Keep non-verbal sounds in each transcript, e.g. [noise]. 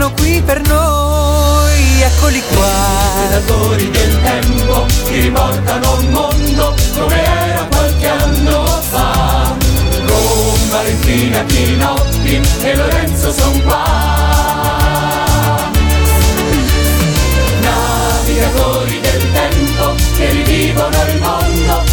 racconteranno qui per noi. Eccoli qua. Predatori del tempo che riportano un mondo come era qualche anno fa. Con Valentina Chinotti e Lorenzo son qua. Navigatori del tempo che rivivono il mondo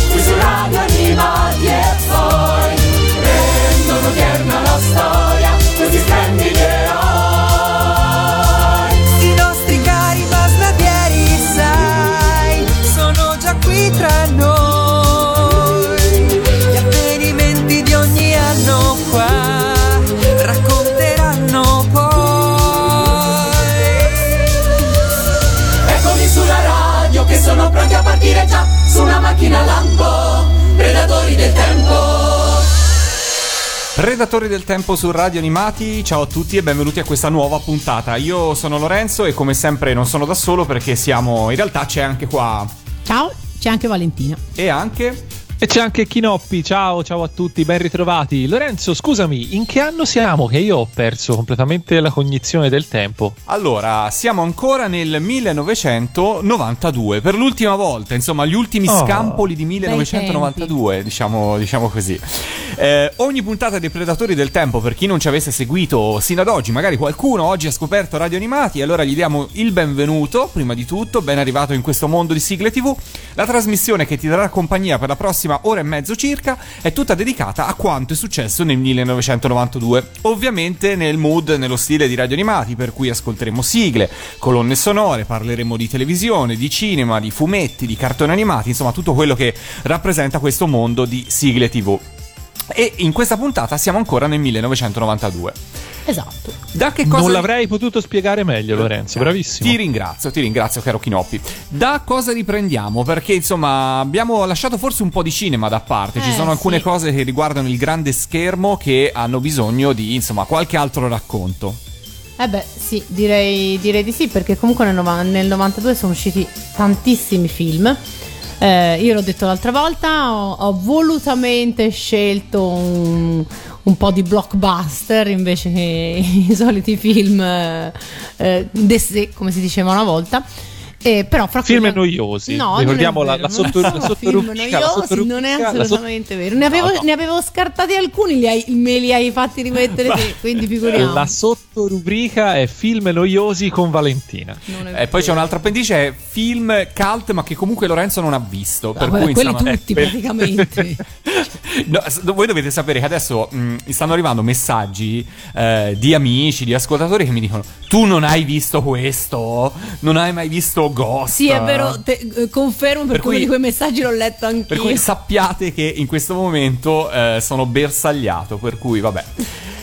a partire già su una macchina lampo, predatori del tempo. Predatori del tempo su Radio Animati, ciao a tutti e benvenuti a questa nuova puntata. Io sono Lorenzo e come sempre non sono da solo perché siamo, in realtà c'è anche qua Ciao, c'è anche Valentina. e anche E c'è anche Chinoppi, ciao, ciao a tutti, ben ritrovati. Lorenzo, scusami, in che anno siamo? Che io ho perso completamente la cognizione del tempo. Allora, siamo ancora nel 1992, per l'ultima volta, insomma, gli ultimi Oh. scampoli di 1992, diciamo, diciamo così. Eh, ogni puntata dei Predatori del Tempo, per chi non ci avesse seguito sino ad oggi, magari qualcuno oggi ha scoperto Radio Animati, allora gli diamo il benvenuto, prima di tutto, ben arrivato in questo mondo di sigle TV. La trasmissione che ti darà compagnia per la prossima ora e mezzo circa è tutta dedicata a quanto è successo nel 1992. Ovviamente nel mood, nello stile di Radio Animati, per cui ascolteremo sigle, colonne sonore, parleremo di televisione, di cinema, di fumetti, di cartoni animati, insomma tutto quello che rappresenta questo mondo di sigle TV. E in questa puntata siamo ancora nel 1992. Esatto. Da che cosa Non l'avrei potuto spiegare meglio, Lorenzo, bravissimo. ti ringrazio, ti ringrazio, caro Chinoppi. Da cosa riprendiamo? Perché insomma abbiamo lasciato forse un po' di cinema da parte. Ci Eh, sono alcune sì. cose che riguardano il grande schermo che hanno bisogno di insomma qualche altro racconto. Eh beh, sì, direi, direi di sì, perché comunque nel, nel 92 sono usciti tantissimi film. Eh, io l'ho detto l'altra volta, ho, ho volutamente scelto un, un po' di blockbuster invece che [laughs] i soliti film eh, eh, d'essè, come si diceva una volta. Eh, però fra Film quelli- noiosi. No, Ricordiamo la- la sotto- non la sono sottorubrica- film la noiosi, sottorubrica- non è la sotto- assolutamente vero. Ne avevo, No, no. ne avevo scartati alcuni, li hai- me li hai fatti rimettere te, quindi figuriamo. La sottorubrica è film noiosi con Valentina. E poi vero. c'è un altro appendice, è film cult ma che comunque Lorenzo non ha visto. Per Ah, vabbè, cui, quelli insomma, tutti per- praticamente. [laughs] No, voi dovete sapere che adesso mh, mi stanno arrivando messaggi eh, di amici, di ascoltatori che mi dicono: Tu non hai visto questo? Non hai mai visto Ghost? Sì, è vero, te- eh, confermo per, Per cui- di quei messaggi l'ho letto anch'io. Per cui sappiate che in questo momento eh, sono bersagliato. Per cui, vabbè.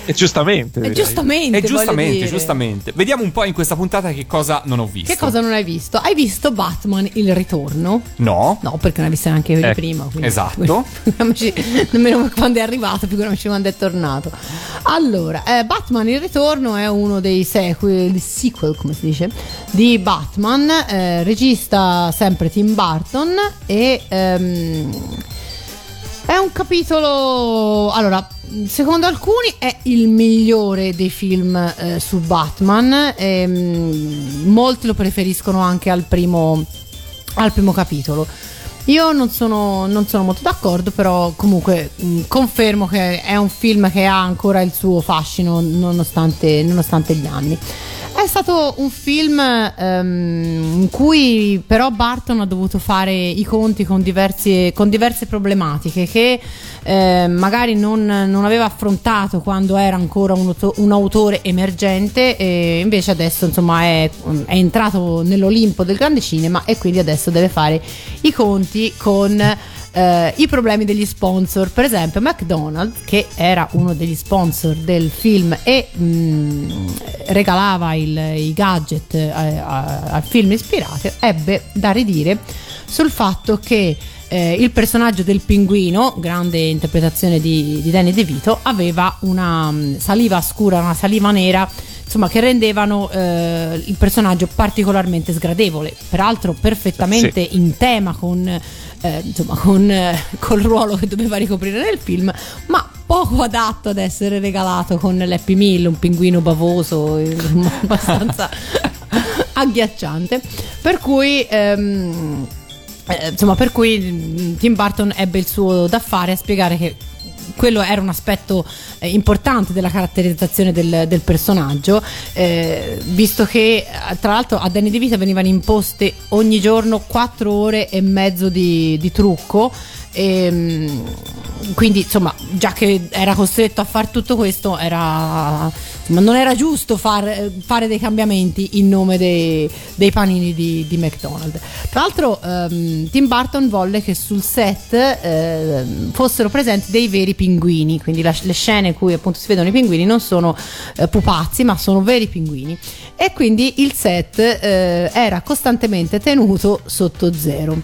E giustamente. E giustamente, E giustamente, dire. giustamente. Vediamo un po' in questa puntata che cosa non ho visto. Che cosa non hai visto? Hai visto Batman il ritorno? No. No, perché non hai visto neanche quelli Ecco, prima. quindi- esatto. [laughs] Nemmeno quando è arrivato, figuriamoci quando è tornato. Allora, eh, Batman il ritorno è uno dei sequel, sequel come si dice, di Batman, eh, regista sempre Tim Burton e ehm, è un capitolo... Allora, secondo alcuni è il migliore dei film eh, su Batman, ehm, molti lo preferiscono anche al primo, al primo capitolo. Io non sono, non sono molto d'accordo, però comunque mh, confermo che è un film che ha ancora il suo fascino nonostante, nonostante gli anni. È stato un film ehm, in cui però Barton ha dovuto fare i conti con, diversi- con diverse problematiche che eh, magari non, non aveva affrontato quando era ancora un, un autore emergente e invece adesso insomma è, è entrato nell'Olimpo del grande cinema e quindi adesso deve fare i conti con eh, i problemi degli sponsor. Per esempio, McDonald's, che era uno degli sponsor del film e mh, regalava il- i gadget eh, al film ispirato, ebbe da ridire sul fatto che eh, il personaggio del pinguino, grande interpretazione di, di Danny DeVito, aveva una um, saliva scura, una saliva nera insomma, che rendevano eh, il personaggio particolarmente sgradevole, peraltro perfettamente sì. in tema con, eh, insomma, con eh, col ruolo che doveva ricoprire nel film, ma poco adatto ad essere regalato con l'Happy Meal, un pinguino bavoso, [laughs] abbastanza agghiacciante. Per cui. Ehm, eh, insomma, per cui mm, Tim Burton ebbe il suo da fare a spiegare che quello era un aspetto eh, importante della caratterizzazione del, del personaggio, eh, visto che tra l'altro a Danny DeVito venivano imposte ogni giorno 4 ore e mezzo di, di trucco. E, ehm, quindi insomma già che era costretto a fare tutto questo era, insomma, non era giusto far, fare dei cambiamenti in nome dei, dei panini di, di, McDonald's. Tra l'altro um, Tim Burton volle che sul set eh, fossero presenti dei veri pinguini. Quindi la, le scene in cui appunto si vedono i pinguini non sono eh, pupazzi ma sono veri pinguini. E quindi il set eh, era costantemente tenuto sotto zero.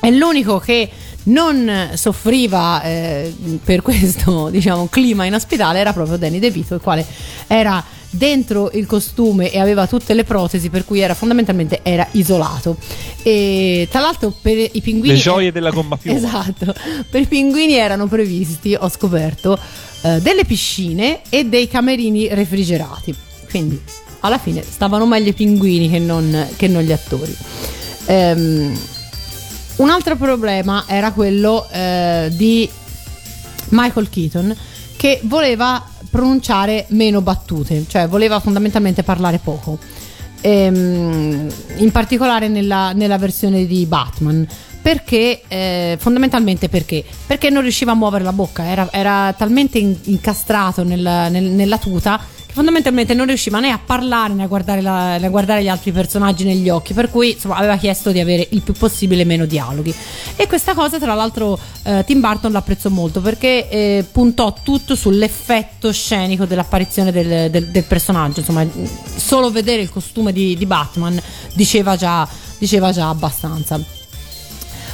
È l'unico che non soffriva eh, per questo [laughs] diciamo, clima inospitale era proprio Danny DeVito, il quale era dentro il costume e aveva tutte le protesi per cui era fondamentalmente era isolato. E tra l'altro per i pinguini le gioie della gomma [laughs] piuma. Esatto. Per i pinguini erano previsti ho scoperto eh, delle piscine e dei camerini refrigerati. Quindi alla fine stavano meglio i pinguini che non, che non gli attori. Ehm, un altro problema era quello eh, di Michael Keaton che voleva pronunciare meno battute, cioè voleva fondamentalmente parlare poco. Ehm, in particolare nella, nella, versione di Batman. Perché, eh, fondamentalmente perché? Perché non riusciva a muovere la bocca, era, era talmente incastrato nel, nel, nella tuta fondamentalmente non riusciva né a parlare né a guardare, la, né a guardare gli altri personaggi negli occhi, per cui insomma, aveva chiesto di avere il più possibile meno dialoghi. E questa cosa, tra l'altro, eh, Tim Burton l'apprezzò molto perché eh, puntò tutto sull'effetto scenico dell'apparizione del, del, del, personaggio. Insomma, solo vedere il costume di, di Batman diceva già, diceva già abbastanza.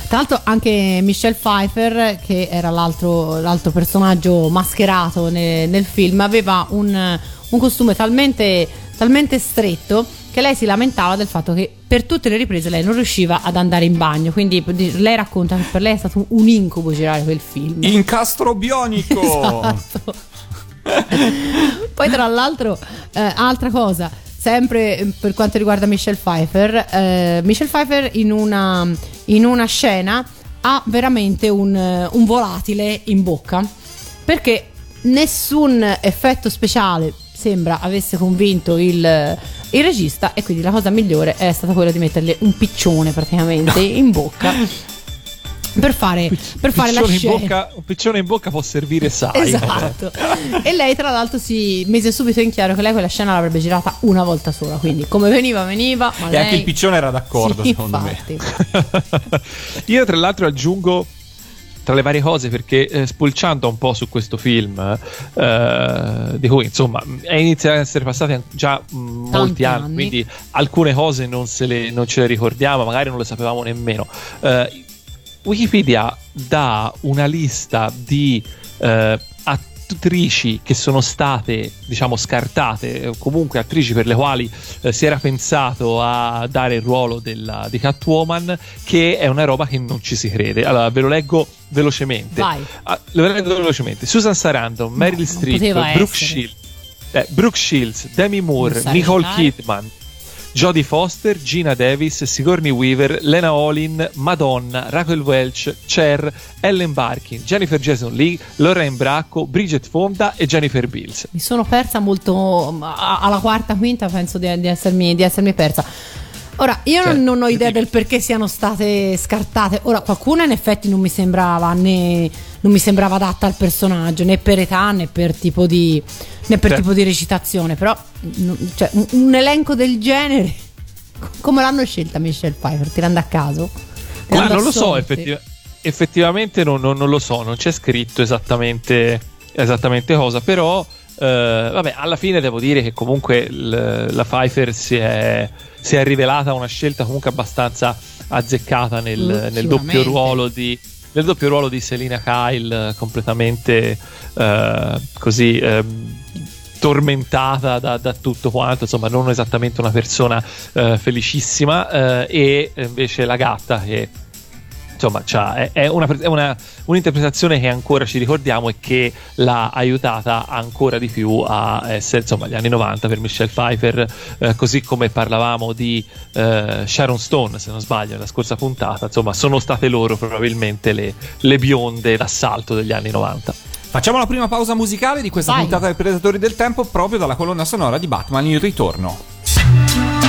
Tra l'altro anche Michelle Pfeiffer, che era l'altro, l'altro personaggio mascherato nel, nel film, aveva un, un costume talmente, talmente stretto che lei si lamentava del fatto che per tutte le riprese lei non riusciva ad andare in bagno. Quindi lei racconta che per lei è stato un incubo girare quel film. Incastro bionico! [laughs] esatto. Poi, tra l'altro, eh, altra cosa, sempre per quanto riguarda Michelle Pfeiffer, eh, Michelle Pfeiffer in una, in una scena ha veramente un, un volatile in bocca perché nessun effetto speciale sembra avesse convinto il, il regista e quindi la cosa migliore è stata quella di metterle un piccione praticamente [laughs] in bocca per fare, per fare la scena. Bocca, un piccione in bocca può servire sai. Esatto. e lei, tra l'altro, si mise subito in chiaro che lei quella scena l'avrebbe girata una volta sola. Quindi, come veniva, veniva. E lei... anche il piccione era d'accordo, sì, secondo infatti. me. [laughs] Io, tra l'altro, aggiungo tra le varie cose perché eh, spulciando un po' su questo film eh, di cui insomma è iniziato ad essere passati già mh, molti anni, anni, quindi alcune cose non, le, non, ce le ricordiamo magari non le sapevamo nemmeno. Eh, Wikipedia dà una lista di eh, attrici che sono state diciamo scartate comunque attrici per le quali eh, si era pensato a dare il ruolo della, di Catwoman che è una roba che non ci si crede. Allora ve lo leggo velocemente. Vai. Ah, lo leggo velocemente. Susan Sarandon Meryl no, Streep Brooke Shields, eh, Brooke Shields Demi Moore Nicole Kidman Jodie Foster, Gina Davis, Sigourney Weaver, Lena Olin, Madonna, Rachel Welch, Cher, Ellen Barkin, Jennifer Jason Lee, Lorraine Bracco, Bridget Fonda e Jennifer Bills. Mi sono persa molto alla quarta, quinta, penso di, di, essermi, di essermi persa. Ora, io cioè, non ho idea del perché siano state scartate. Ora, qualcuna in effetti non mi sembrava né non mi sembrava adatta al personaggio, né per età né per tipo di, né per tipo di recitazione. Però, cioè, un, un, elenco del genere, come l'hanno scelta Michelle Pfeiffer? Tirando a caso? Ma non lo so, effettiv- effettivamente non, non, non, lo so, non c'è scritto esattamente, esattamente cosa, però. Uh, vabbè, alla fine devo dire che comunque l- la Pfeiffer si è, si è, rivelata una scelta comunque abbastanza, azzeccata nel, nel doppio ruolo di nel doppio ruolo di Selina Kyle completamente eh, così eh, tormentata da, da, tutto quanto, insomma non esattamente una persona eh, felicissima eh, e invece la gatta che insomma è, è, una, è una, un'interpretazione che ancora ci ricordiamo e che l'ha aiutata ancora di più a essere insomma gli anni 90 per Michelle Pfeiffer eh, così come parlavamo di eh, Sharon Stone se non sbaglio nella scorsa puntata. Insomma sono state loro probabilmente le, le bionde d'assalto degli anni 90 Facciamo la prima pausa musicale di questa Vai. puntata dei Predatori del Tempo proprio dalla colonna sonora di Batman Il Ritorno.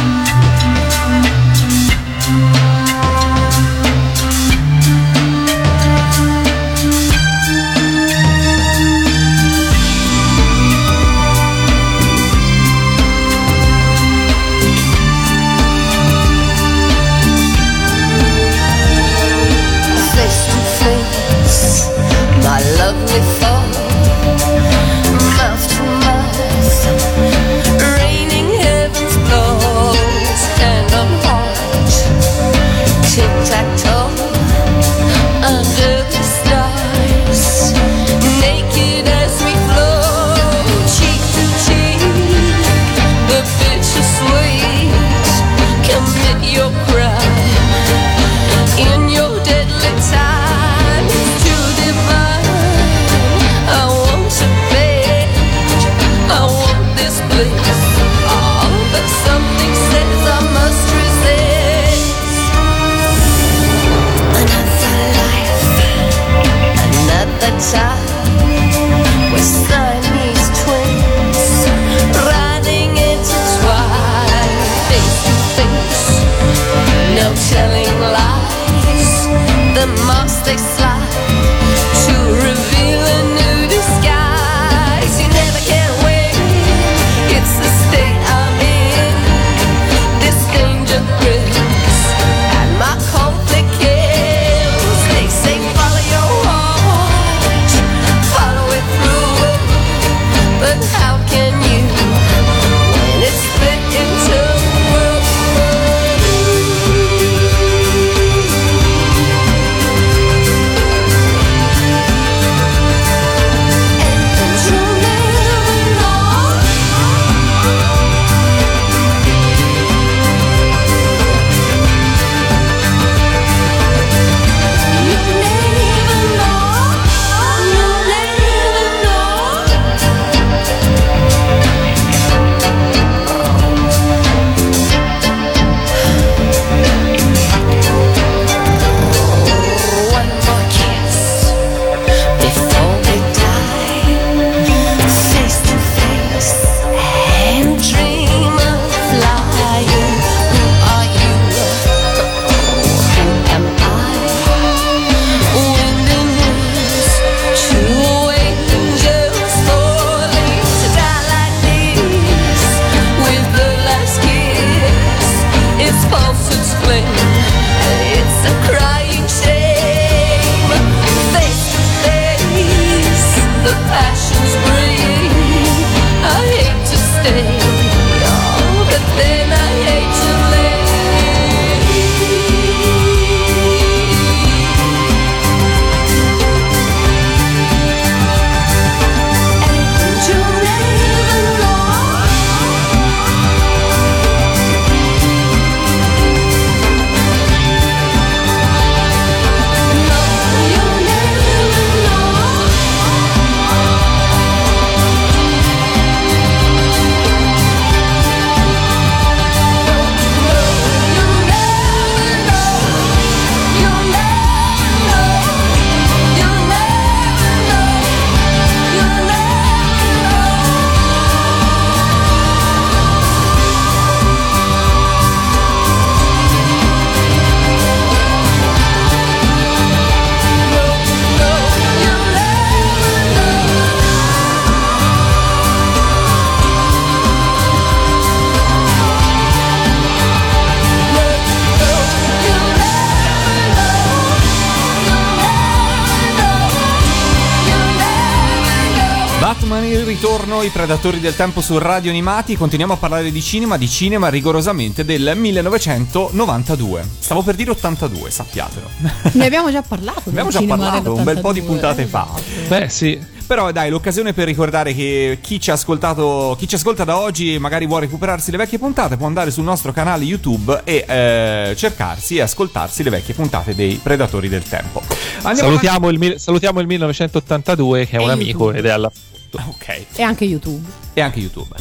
Ritorno, i predatori del tempo su Radio Animati. Continuiamo a parlare di cinema, di cinema rigorosamente del 1992. Stavo per dire 82, sappiatelo. [laughs] Ne abbiamo già parlato. Ne abbiamo già parlato un bel po' di puntate fa. Beh, sì. Però dai, l'occasione per ricordare che chi ci ha ascoltato, chi ci ascolta da oggi e magari vuole recuperarsi le vecchie puntate, può andare sul nostro canale YouTube e eh, cercarsi e ascoltarsi le vecchie puntate dei Predatori del Tempo. Salutiamo il, salutiamo il, 1982 che è e un YouTube. amico ed è alla ah, [laughs] Ok. E anche YouTube. E anche YouTube.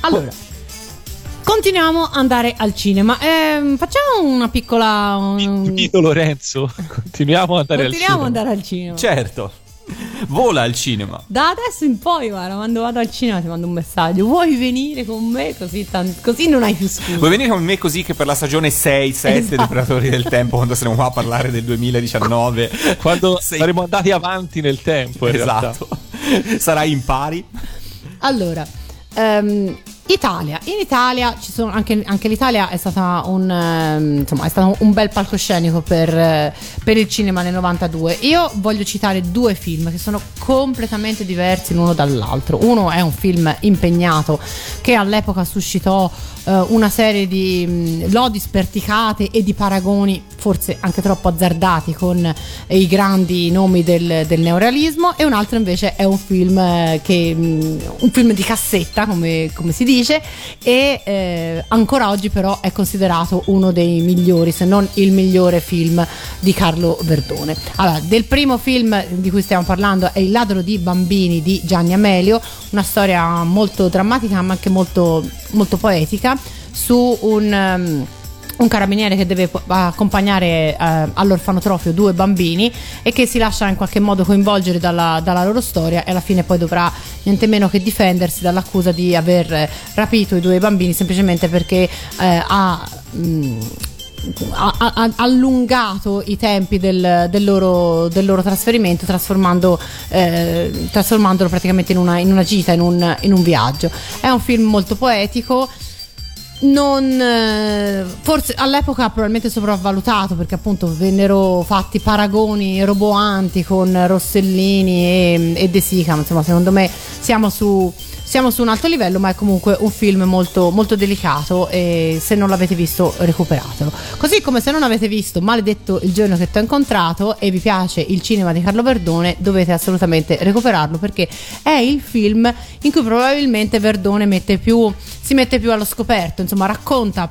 Allora. Continuiamo ad andare al cinema. Eh, facciamo una piccola. Un... Lorenzo. [laughs] Continuiamo ad andare Continuiamo al cinema. Continuiamo ad andare al cinema. Certo. Vola al cinema. Da adesso in poi, guarda, quando vado al cinema ti mando un messaggio. Vuoi venire con me? Così, tant- così non hai più scusa. Vuoi venire con me così che per la stagione 6-7 esatto. dei Predatori del Tempo, quando saremo qua a parlare del 2019, quando sei... saremo andati avanti nel tempo. esatto. [laughs] Sarai in pari. Allora, um, Italia, in Italia ci sono anche, anche l'Italia è stata un, eh, insomma, è stato un bel palcoscenico per, eh, per, il cinema nel 92. Io voglio citare due film che sono completamente diversi l'uno dall'altro. Uno è un film impegnato che all'epoca suscitò eh, una serie di mh, lodi sperticate e di paragoni forse anche troppo azzardati con eh, i grandi nomi del, del, neorealismo. E un altro invece è un film eh, che mh, un film di cassetta come, come si dice. E eh, ancora oggi però è considerato uno dei migliori se non il migliore film di Carlo Verdone. Allora del primo film di cui stiamo parlando è Il ladro di bambini di Gianni Amelio una storia molto drammatica ma anche molto, molto poetica su un um, un carabiniere che deve accompagnare eh, all'orfanotrofio due bambini e che si lascia in qualche modo coinvolgere dalla, dalla, loro storia e alla fine poi dovrà niente meno che difendersi dall'accusa di aver rapito i due bambini semplicemente perché eh, ha, mh, mm, ha, allungato i tempi del, del, loro, del loro, trasferimento trasformando, eh, trasformandolo praticamente in una, in una gita, in un, in un viaggio. È un film molto poetico non eh, forse all'epoca probabilmente sopravvalutato perché appunto vennero fatti paragoni roboanti con Rossellini e, e De Sica insomma secondo me siamo su siamo su un alto livello, ma è comunque un film molto, molto delicato e se non l'avete visto recuperatelo. Così come se non avete visto Maledetto il giorno che ti ho incontrato e vi piace il cinema di Carlo Verdone, dovete assolutamente recuperarlo perché è il film in cui probabilmente Verdone mette più, si mette più allo scoperto, insomma racconta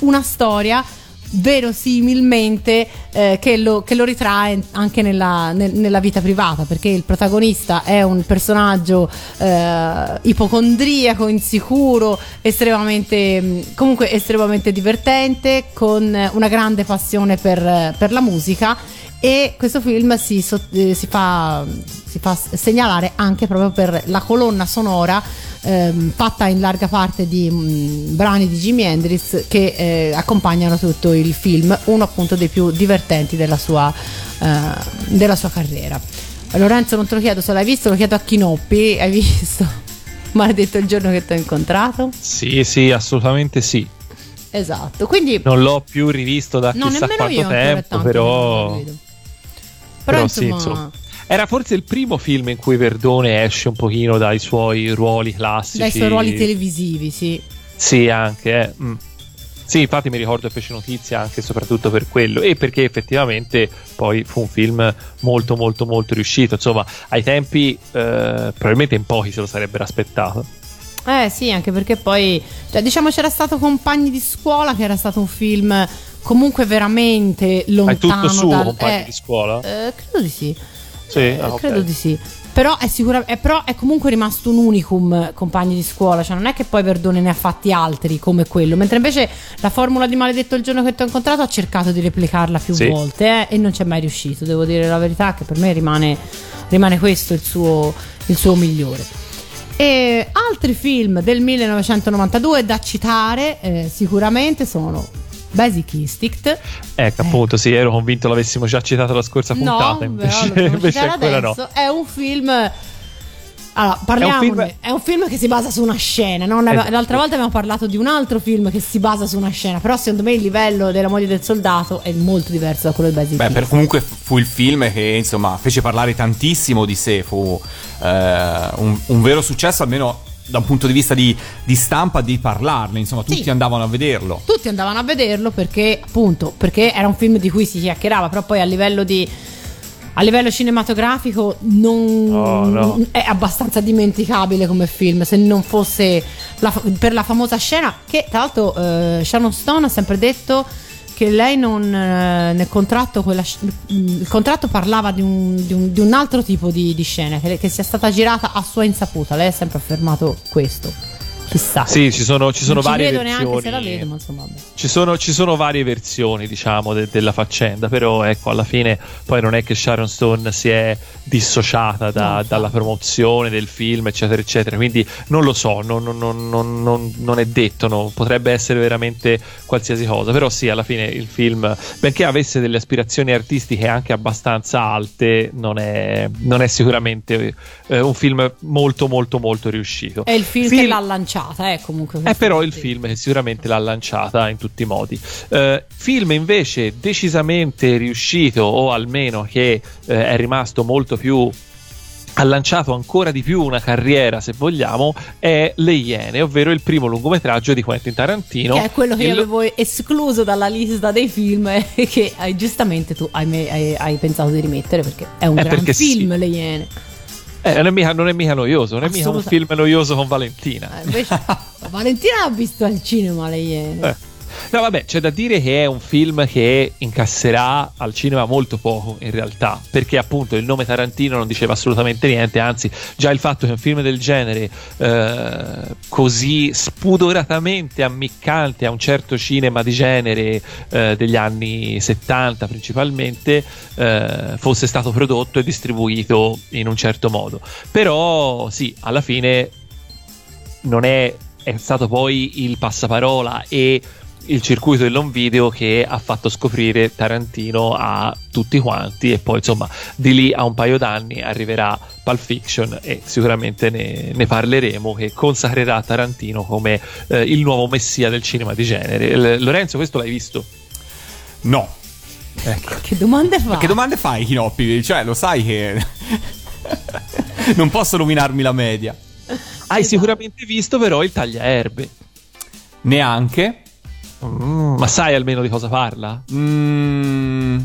una storia verosimilmente eh, che, lo, che, lo, ritrae anche nella, nel, nella, vita privata perché il protagonista è un personaggio eh, ipocondriaco, insicuro, estremamente comunque estremamente divertente con una grande passione per, per la musica. E questo film si, eh, si, fa, si, fa, segnalare anche proprio per la colonna sonora ehm, fatta in larga parte di mh, mm, brani di Jimi Hendrix che eh, accompagnano tutto il film, uno appunto dei più divertenti della sua, eh, della sua carriera. Lorenzo non te lo chiedo se l'hai visto, lo chiedo a Chinoppi, hai visto? [laughs] Maledetto il giorno che ti ho incontrato? Sì, sì, assolutamente sì. Esatto, quindi... Non l'ho più rivisto da no, chissà quanto tempo, però... Però, insomma... Sì, insomma. Era forse il primo film in cui Verdone esce un pochino dai suoi ruoli classici. Dai suoi ruoli televisivi, sì. Sì, anche. Eh. Mm. Sì, infatti mi ricordo che fece notizia anche e soprattutto per quello e perché effettivamente poi fu un film molto molto molto riuscito. Insomma, ai tempi eh, probabilmente in pochi se lo sarebbero aspettato. Eh sì, anche perché poi, cioè, diciamo, c'era stato Compagni di scuola, che era stato un film comunque veramente lontano. È tutto suo, dal... Compagni eh, di scuola? Eh, credo di sì. Sì, eh, ah, credo di sì. Però è, sicura, è, però è, comunque rimasto un unicum compagni di scuola, cioè non è che poi Verdone ne ha fatti altri come quello, mentre invece la formula di Maledetto il giorno che ti ho incontrato ha cercato di replicarla più sì. volte eh, e non ci è mai riuscito, devo dire la verità che per me rimane, rimane questo il suo, il suo migliore. E altri film del 1992 da citare eh, sicuramente sono Basic Instinct. Ecco, eh. appunto, sì, ero convinto l'avessimo già citato la scorsa puntata. No, invece, [laughs] invece ancora no. È un film Allora, parliamone. È un film- È un film che si basa su una scena. no? Ne- Esatto. L'altra volta abbiamo parlato di un altro film che si basa su una scena. Però, secondo me, il livello della moglie del soldato è molto diverso da quello di Basic Beh, Instinct. per, comunque fu il film che insomma fece parlare tantissimo di sé, fu eh, un, un vero successo almeno da un punto di vista di, di stampa, di parlarne, insomma tutti Sì. andavano a vederlo. Tutti andavano a vederlo perché, appunto, perché era un film di cui si chiacchierava, però poi a livello di. A livello cinematografico non Oh, no. è abbastanza dimenticabile come film, se non fosse la- per la famosa scena che tra l'altro eh, Sharon Stone ha sempre detto che lei non eh, nel contratto quella il contratto parlava di un, di un- di un altro tipo di, di scena che, che sia stata girata a sua insaputa, lei ha sempre affermato questo. Chissà. Sì, ci sono, ci sono varie versioni. vedo, ma insomma. Ci sono, ci sono varie versioni, diciamo, de- della faccenda, però ecco, alla fine poi non è che Sharon Stone si è dissociata da- No, dalla promozione del film, eccetera, eccetera. Quindi non lo so, non, non- non- non- è detto, potrebbe essere veramente qualsiasi cosa, però sì, alla fine il film, benché avesse delle aspirazioni artistiche anche abbastanza alte, non è, non è sicuramente eh, un film molto, molto, molto riuscito. È il film, Film- che l'ha lanciata, eh, comunque. È questo però il film che sicuramente l'ha lanciata in tutti i modi. Eh, film invece decisamente riuscito, o almeno che eh, è rimasto molto più. Ha lanciato ancora di più una carriera, se vogliamo, è Le Iene, ovvero il primo lungometraggio di Quentin Tarantino. Che è quello che Il- io avevo escluso dalla lista dei film [laughs] che eh, giustamente tu hai, hai- hai pensato di rimettere perché è un Eh, gran perché sì. film, Le Iene. Eh, non, è mica, non è mica noioso, non è mica un film noioso con Valentina. Eh, invece [laughs] Valentina ha visto al cinema Le Iene. Eh. No, vabbè, c'è da dire che è un film che incasserà al cinema molto poco in realtà, perché appunto il nome Tarantino non diceva assolutamente niente, anzi già il fatto che un film del genere eh, così spudoratamente ammiccante a un certo cinema di genere eh, degli anni 70 principalmente eh, fosse stato prodotto e distribuito in un certo modo. Però sì, alla fine non è, è stato poi il passaparola e il circuito del non video che ha fatto scoprire Tarantino a tutti quanti e poi insomma di lì a un paio d'anni arriverà Pulp Fiction e sicuramente ne, ne parleremo che consacrerà Tarantino come eh, il nuovo messia del cinema di genere L- Lorenzo questo l'hai visto? No. Ecco. Che domande fa? Che domande fai, Chinoppi? Cioè, lo sai che. [laughs] non posso nominarmi la media. hai sicuramente visto però il tagliaerbe Neanche. Mm, ma sai almeno di cosa parla? Mm,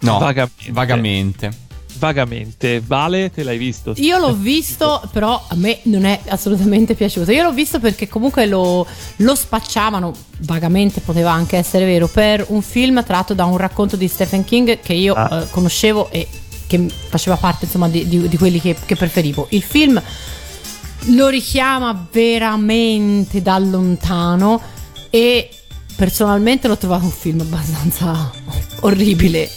no. Vagamente. Vagamente. Vagamente Vale te l'hai visto? Io l'ho visto, però a me non è assolutamente piaciuto. Io l'ho visto perché comunque lo, lo spacciavano, vagamente poteva anche essere vero, per un film tratto da un racconto di Stephen King che io Ah. eh, conoscevo e che faceva parte insomma di, di- di quelli che, che preferivo. Il film lo richiama veramente da lontano e personalmente l'ho trovato un film abbastanza orribile.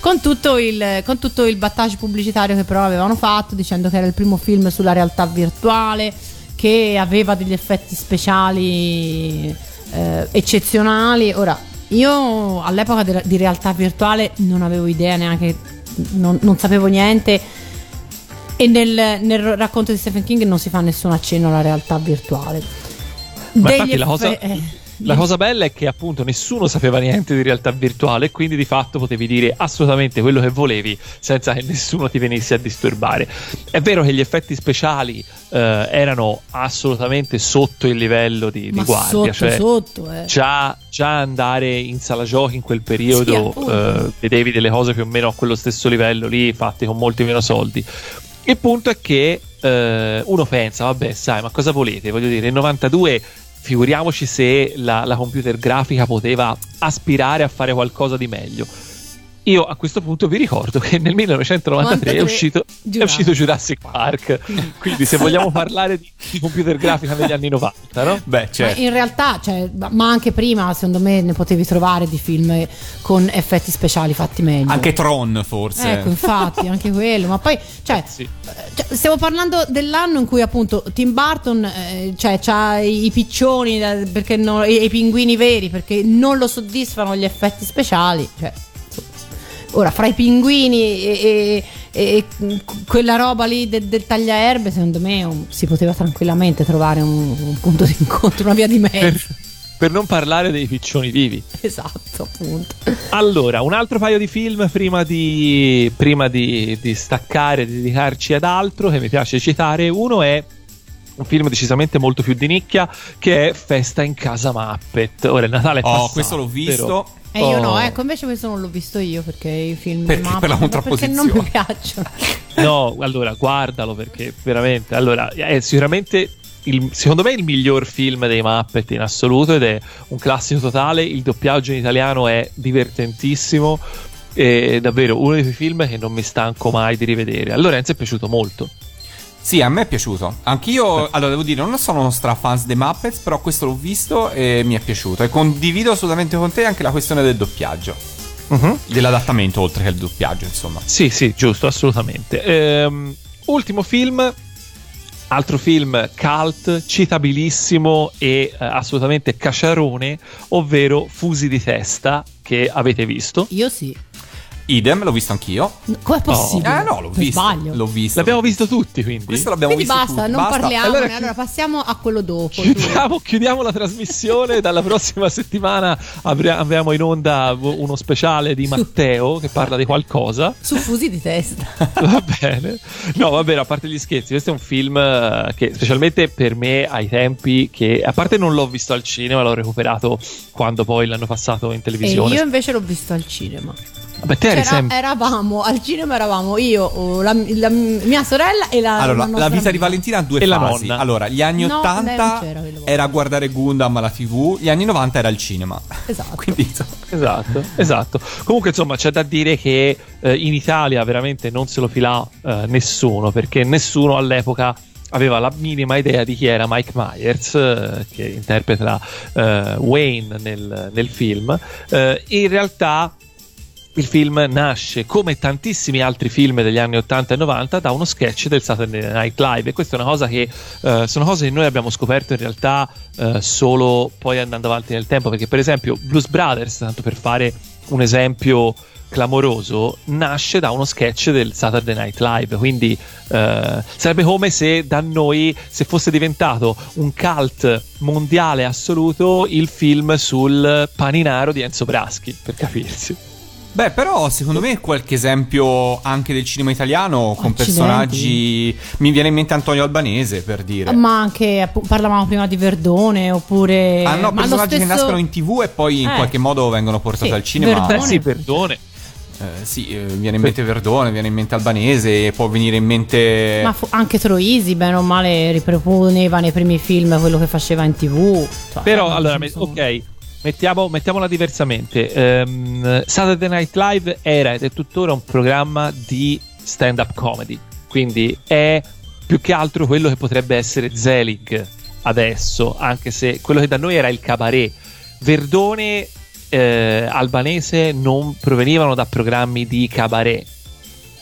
Con tutto, il, con tutto il battage pubblicitario che però avevano fatto, dicendo che era il primo film sulla realtà virtuale, che aveva degli effetti speciali eh, eccezionali. Ora, io all'epoca de- di realtà virtuale non avevo idea neanche, non, non sapevo niente. E nel, nel racconto di Stephen King non si fa nessun accenno alla realtà virtuale. Ma Degli infatti la cosa, eh, la cosa bella è che appunto nessuno sapeva niente di realtà virtuale e quindi di fatto potevi dire assolutamente quello che volevi senza che nessuno ti venisse a disturbare. È vero che gli effetti speciali eh, erano assolutamente sotto il livello di, di guardia, sotto, cioè sotto, eh. già, già andare in sala giochi in quel periodo Sì, eh, vedevi delle cose più o meno a quello stesso livello lì fatte con molti meno soldi. Il punto è che eh, uno pensa, vabbè, sai, ma cosa volete? Voglio dire, nel 92 figuriamoci se la, la computer grafica poteva aspirare a fare qualcosa di meglio. Io a questo punto vi ricordo che nel 1993 è 93 uscito, è Jurassic. uscito Jurassic Park. Quindi, se vogliamo parlare di, di computer grafica negli anni 90, no? Beh, Ma certo. in realtà, cioè, ma anche prima, secondo me, ne potevi trovare di film con effetti speciali fatti meglio. Anche Tron, forse. Ecco, infatti, [laughs] anche quello. Ma poi, cioè, Sì. eh, cioè, stiamo parlando dell'anno in cui appunto Tim Burton eh, cioè, c'ha i, i piccioni eh, perché non- e i pinguini veri perché non lo soddisfano gli effetti speciali. Cioè. Ora, fra i pinguini e, e- e quella roba lì del, del tagliaerbe, secondo me, un, si poteva tranquillamente trovare un, un, punto di incontro, una via di mezzo. Per, per non parlare dei piccioni vivi. Esatto, appunto. Allora, un altro paio di film prima di, prima di, di staccare, di dedicarci ad altro che mi piace citare. Uno è un film decisamente molto più di nicchia che è Festa in casa Muppet. Ora il Natale è oh, passato. questo l'ho visto. Però... E io no, ecco, invece questo non l'ho visto io perché i film perché Muppet, per la contrapposizione. perché non mi piacciono. [laughs] No, allora guardalo perché veramente, allora è sicuramente il, secondo me il miglior film dei Muppet in assoluto ed è un classico totale, il doppiaggio in italiano è divertentissimo è davvero uno dei film che non mi stanco mai di rivedere. A Lorenzo è piaciuto molto. Sì, a me è piaciuto. Anch'io, allora devo dire, non sono uno strafans dei Muppets, però questo l'ho visto e mi è piaciuto. E condivido assolutamente con te anche la questione del doppiaggio. Uh-huh. Dell'adattamento oltre che il doppiaggio, insomma. Sì, sì, giusto, assolutamente. Ehm, ultimo film, altro film cult, citabilissimo e eh, assolutamente cacciarone, ovvero Fusi di testa, che avete visto. Io sì. Idem, l'ho visto anch'io. Com'è possibile? Eh no, l'ho Per visto. Sbaglio. L'ho visto. L'abbiamo visto tutti, quindi. Questo l'abbiamo Quindi visto basta, tutti. non Basta. parliamone. Allora, Allora, passiamo a quello dopo. [laughs] Chiudiamo, chiudiamo la trasmissione. Dalla prossima settimana avre- abbiamo in onda uno speciale di Matteo che parla di qualcosa. Su fusi di testa. [laughs] Va bene. No, va bene, a parte gli scherzi, questo è un film eh, che specialmente per me ai tempi che a parte non l'ho visto al cinema, l'ho recuperato quando poi l'hanno passato in E televisione. io invece l'ho visto al cinema. Vabbè, te sempre eravamo al cinema, eravamo io, la, la mia sorella e la. Allora, la la vita di amica. Valentina ha due E la fasi. nonna. Allora, gli anni No, lei non 80 c'era quelle volte. era guardare Gundam alla TV, gli anni 90 era il cinema. Esatto. [laughs] Quindi, Esatto, esatto. Comunque, insomma, c'è da dire che eh, in Italia veramente non se lo filà eh, nessuno, perché nessuno all'epoca aveva la minima idea di chi era Mike Myers, eh, che interpreta eh, Wayne nel, nel film. Eh, in realtà. Il film nasce, come tantissimi altri film degli anni 80 e 90, da uno sketch del Saturday Night Live. E questa è una cosa che eh, sono cose che noi abbiamo scoperto in realtà eh, solo poi andando avanti nel tempo. Perché, per esempio, Blues Brothers, tanto per fare un esempio clamoroso, nasce da uno sketch del Saturday Night Live. Quindi eh, sarebbe come se da noi, se fosse diventato un cult mondiale assoluto, il film sul paninaro di Enzo Braschi, per capirsi. Beh, però secondo me qualche esempio anche del cinema italiano con Accidenti. personaggi. Mi viene in mente Antonio Albanese per dire. Ma anche parlavamo prima di Verdone oppure. Ah no, ma personaggi che stesso- nascono in tv e poi in Eh. qualche modo vengono portati Sì, al cinema. Verdone. Beh, sì, perdone. Eh, sì, eh, viene in mente Verdone, viene in mente Albanese può venire in mente. Ma fu- anche Troisi, bene o male, riproponeva nei primi film quello che faceva in tv. Cioè, Però, eh, allora, ok, mettiamo- mettiamola diversamente. Ehm, Saturday Night Live era ed è tuttora un programma di stand-up comedy. Quindi è più che altro quello che potrebbe essere Zelig adesso, anche se quello che da noi era il cabaret. Verdone eh, albanese non provenivano da programmi di cabaret.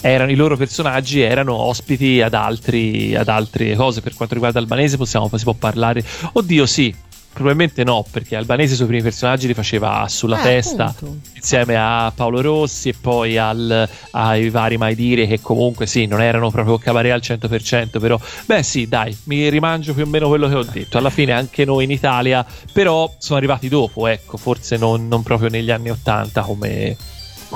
Erano, I loro personaggi erano ospiti ad, altri, ad altre cose. Per quanto riguarda Albanese, possiamo, si può parlare. Oddio, sì, probabilmente no, perché Albanese i suoi primi personaggi li faceva sulla Eh, testa appunto. insieme a Paolo Rossi e poi al- ai vari Mai Dire che comunque sì, non erano proprio cabaret al 100%, però beh sì, dai, mi rimangio più o meno quello che ho detto. Alla fine anche noi in Italia, però sono arrivati dopo, ecco, forse non, non proprio negli anni 80 come,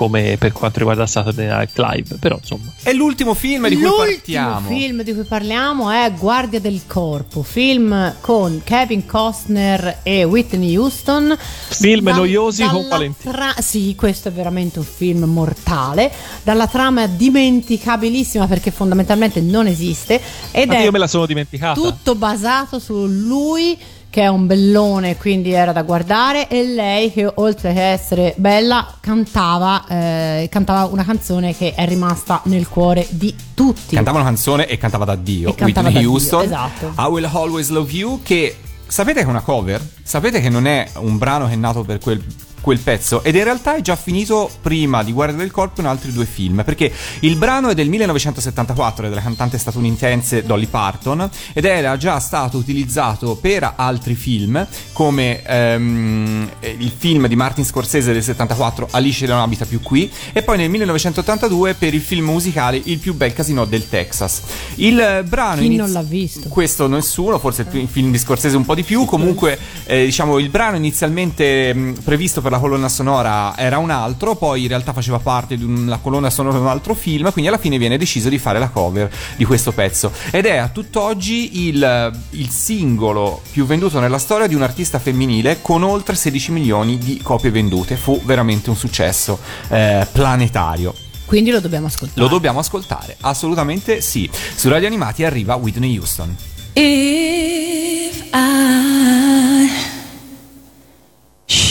come per quanto riguarda Saturday Night Live, però insomma. È l'ultimo film di cui L'ultimo partiamo. film di cui parliamo è Guardia del Corpo, film con Kevin Costner e Whitney Houston. Film Dal- noiosi con Valentino. tra- Sì, questo è veramente un film mortale, dalla trama dimenticabilissima perché fondamentalmente non esiste ed Ma è io me la sono dimenticata. tutto basato su lui che è un bellone, quindi era da guardare, e lei che oltre che essere bella cantava, eh, cantava una canzone che è rimasta nel cuore di tutti. Cantava una canzone e cantava da Dio. E Whitney da Dio, Houston. esatto. I Will Always Love You. Che sapete che è una cover? Sapete che non è un brano che è nato per quel quel pezzo. Ed in realtà è già finito prima di Guardia del Corpo in altri due film perché il brano è del 1974 è della cantante statunitense Dolly Parton ed era già stato utilizzato per altri film come ehm, il film di Martin Scorsese del 74 Alice non abita più qui e poi nel 1982 per il film musicale Il più bel casino del Texas. Il brano Chi iniz- non l'ha visto? questo nessuno forse il film di Scorsese un po' di più. Comunque eh, diciamo il brano inizialmente mh, previsto per la colonna sonora era un altro, poi in realtà faceva parte di una colonna sonora di un altro film, quindi alla fine viene deciso di fare la cover di questo pezzo. Ed è a tutt'oggi il, il singolo più venduto nella storia di un artista femminile con oltre 16 milioni di copie vendute. Fu veramente un successo eh, planetario. Quindi lo dobbiamo ascoltare. Lo dobbiamo ascoltare, assolutamente sì. Su Radio Animati arriva Whitney Houston. If I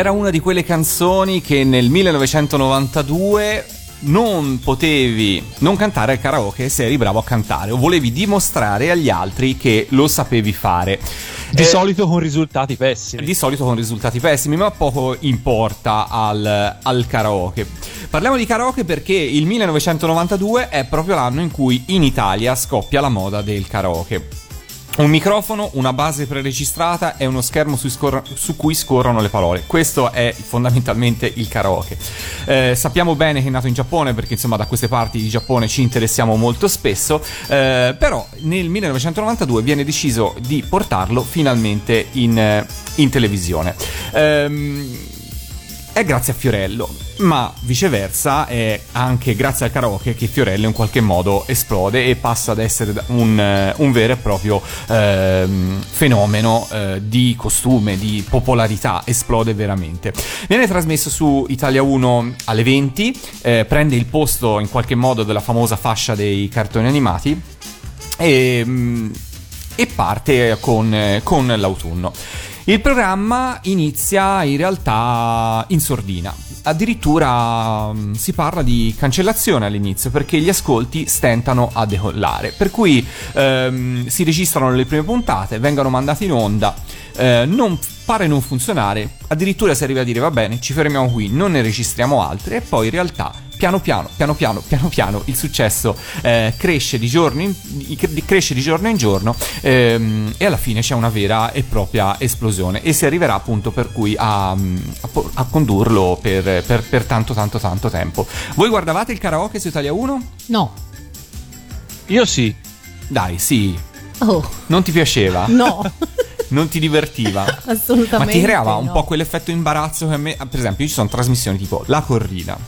Era una di quelle canzoni che nel 1992 non potevi non cantare al karaoke se eri bravo a cantare o volevi dimostrare agli altri che lo sapevi fare. Di Eh, solito con risultati pessimi. di solito con risultati pessimi, ma poco importa al, al karaoke. Parliamo di karaoke perché il 1992 è proprio l'anno in cui in Italia scoppia la moda del karaoke. Un microfono, una base preregistrata e uno schermo su, scor- su cui scorrono le parole. Questo è fondamentalmente il karaoke. Eh, sappiamo bene che è nato in Giappone perché insomma da queste parti di Giappone ci interessiamo molto spesso, eh, però nel 1992 viene deciso di portarlo finalmente in, eh, in televisione. Ehm, è grazie a Fiorello, ma viceversa è anche grazie al karaoke che Fiorello in qualche modo esplode e passa ad essere un, eh, un vero e proprio ehm, fenomeno eh, di costume, di popolarità, esplode veramente. Viene trasmesso su Italia 1 alle 20, eh, prende il posto in qualche modo della famosa fascia dei cartoni animati e, mm, e parte con, eh, con l'autunno. Il programma inizia in realtà in sordina. Addirittura mm, si parla di cancellazione all'inizio perché gli ascolti stentano a decollare. Per cui ehm, si registrano le prime puntate, vengono mandate in onda, eh, non pare non funzionare. Addirittura si arriva a dire va bene, ci fermiamo qui, non ne registriamo altre e poi in realtà piano piano, piano piano, piano piano il successo eh, cresce, di giorno in, cresce di giorno in giorno ehm, e alla fine c'è una vera e propria esplosione e si arriverà appunto per cui a, a a condurlo per, per- per tanto tanto tanto tempo. Voi guardavate il karaoke su Italia 1? No. Io sì. Dai, sì. Oh, Non ti piaceva? no. [laughs] Non ti divertiva? Assolutamente. Ma ti creava un no. po' quell'effetto imbarazzo che a me, per esempio, ci sono trasmissioni tipo La Corrida.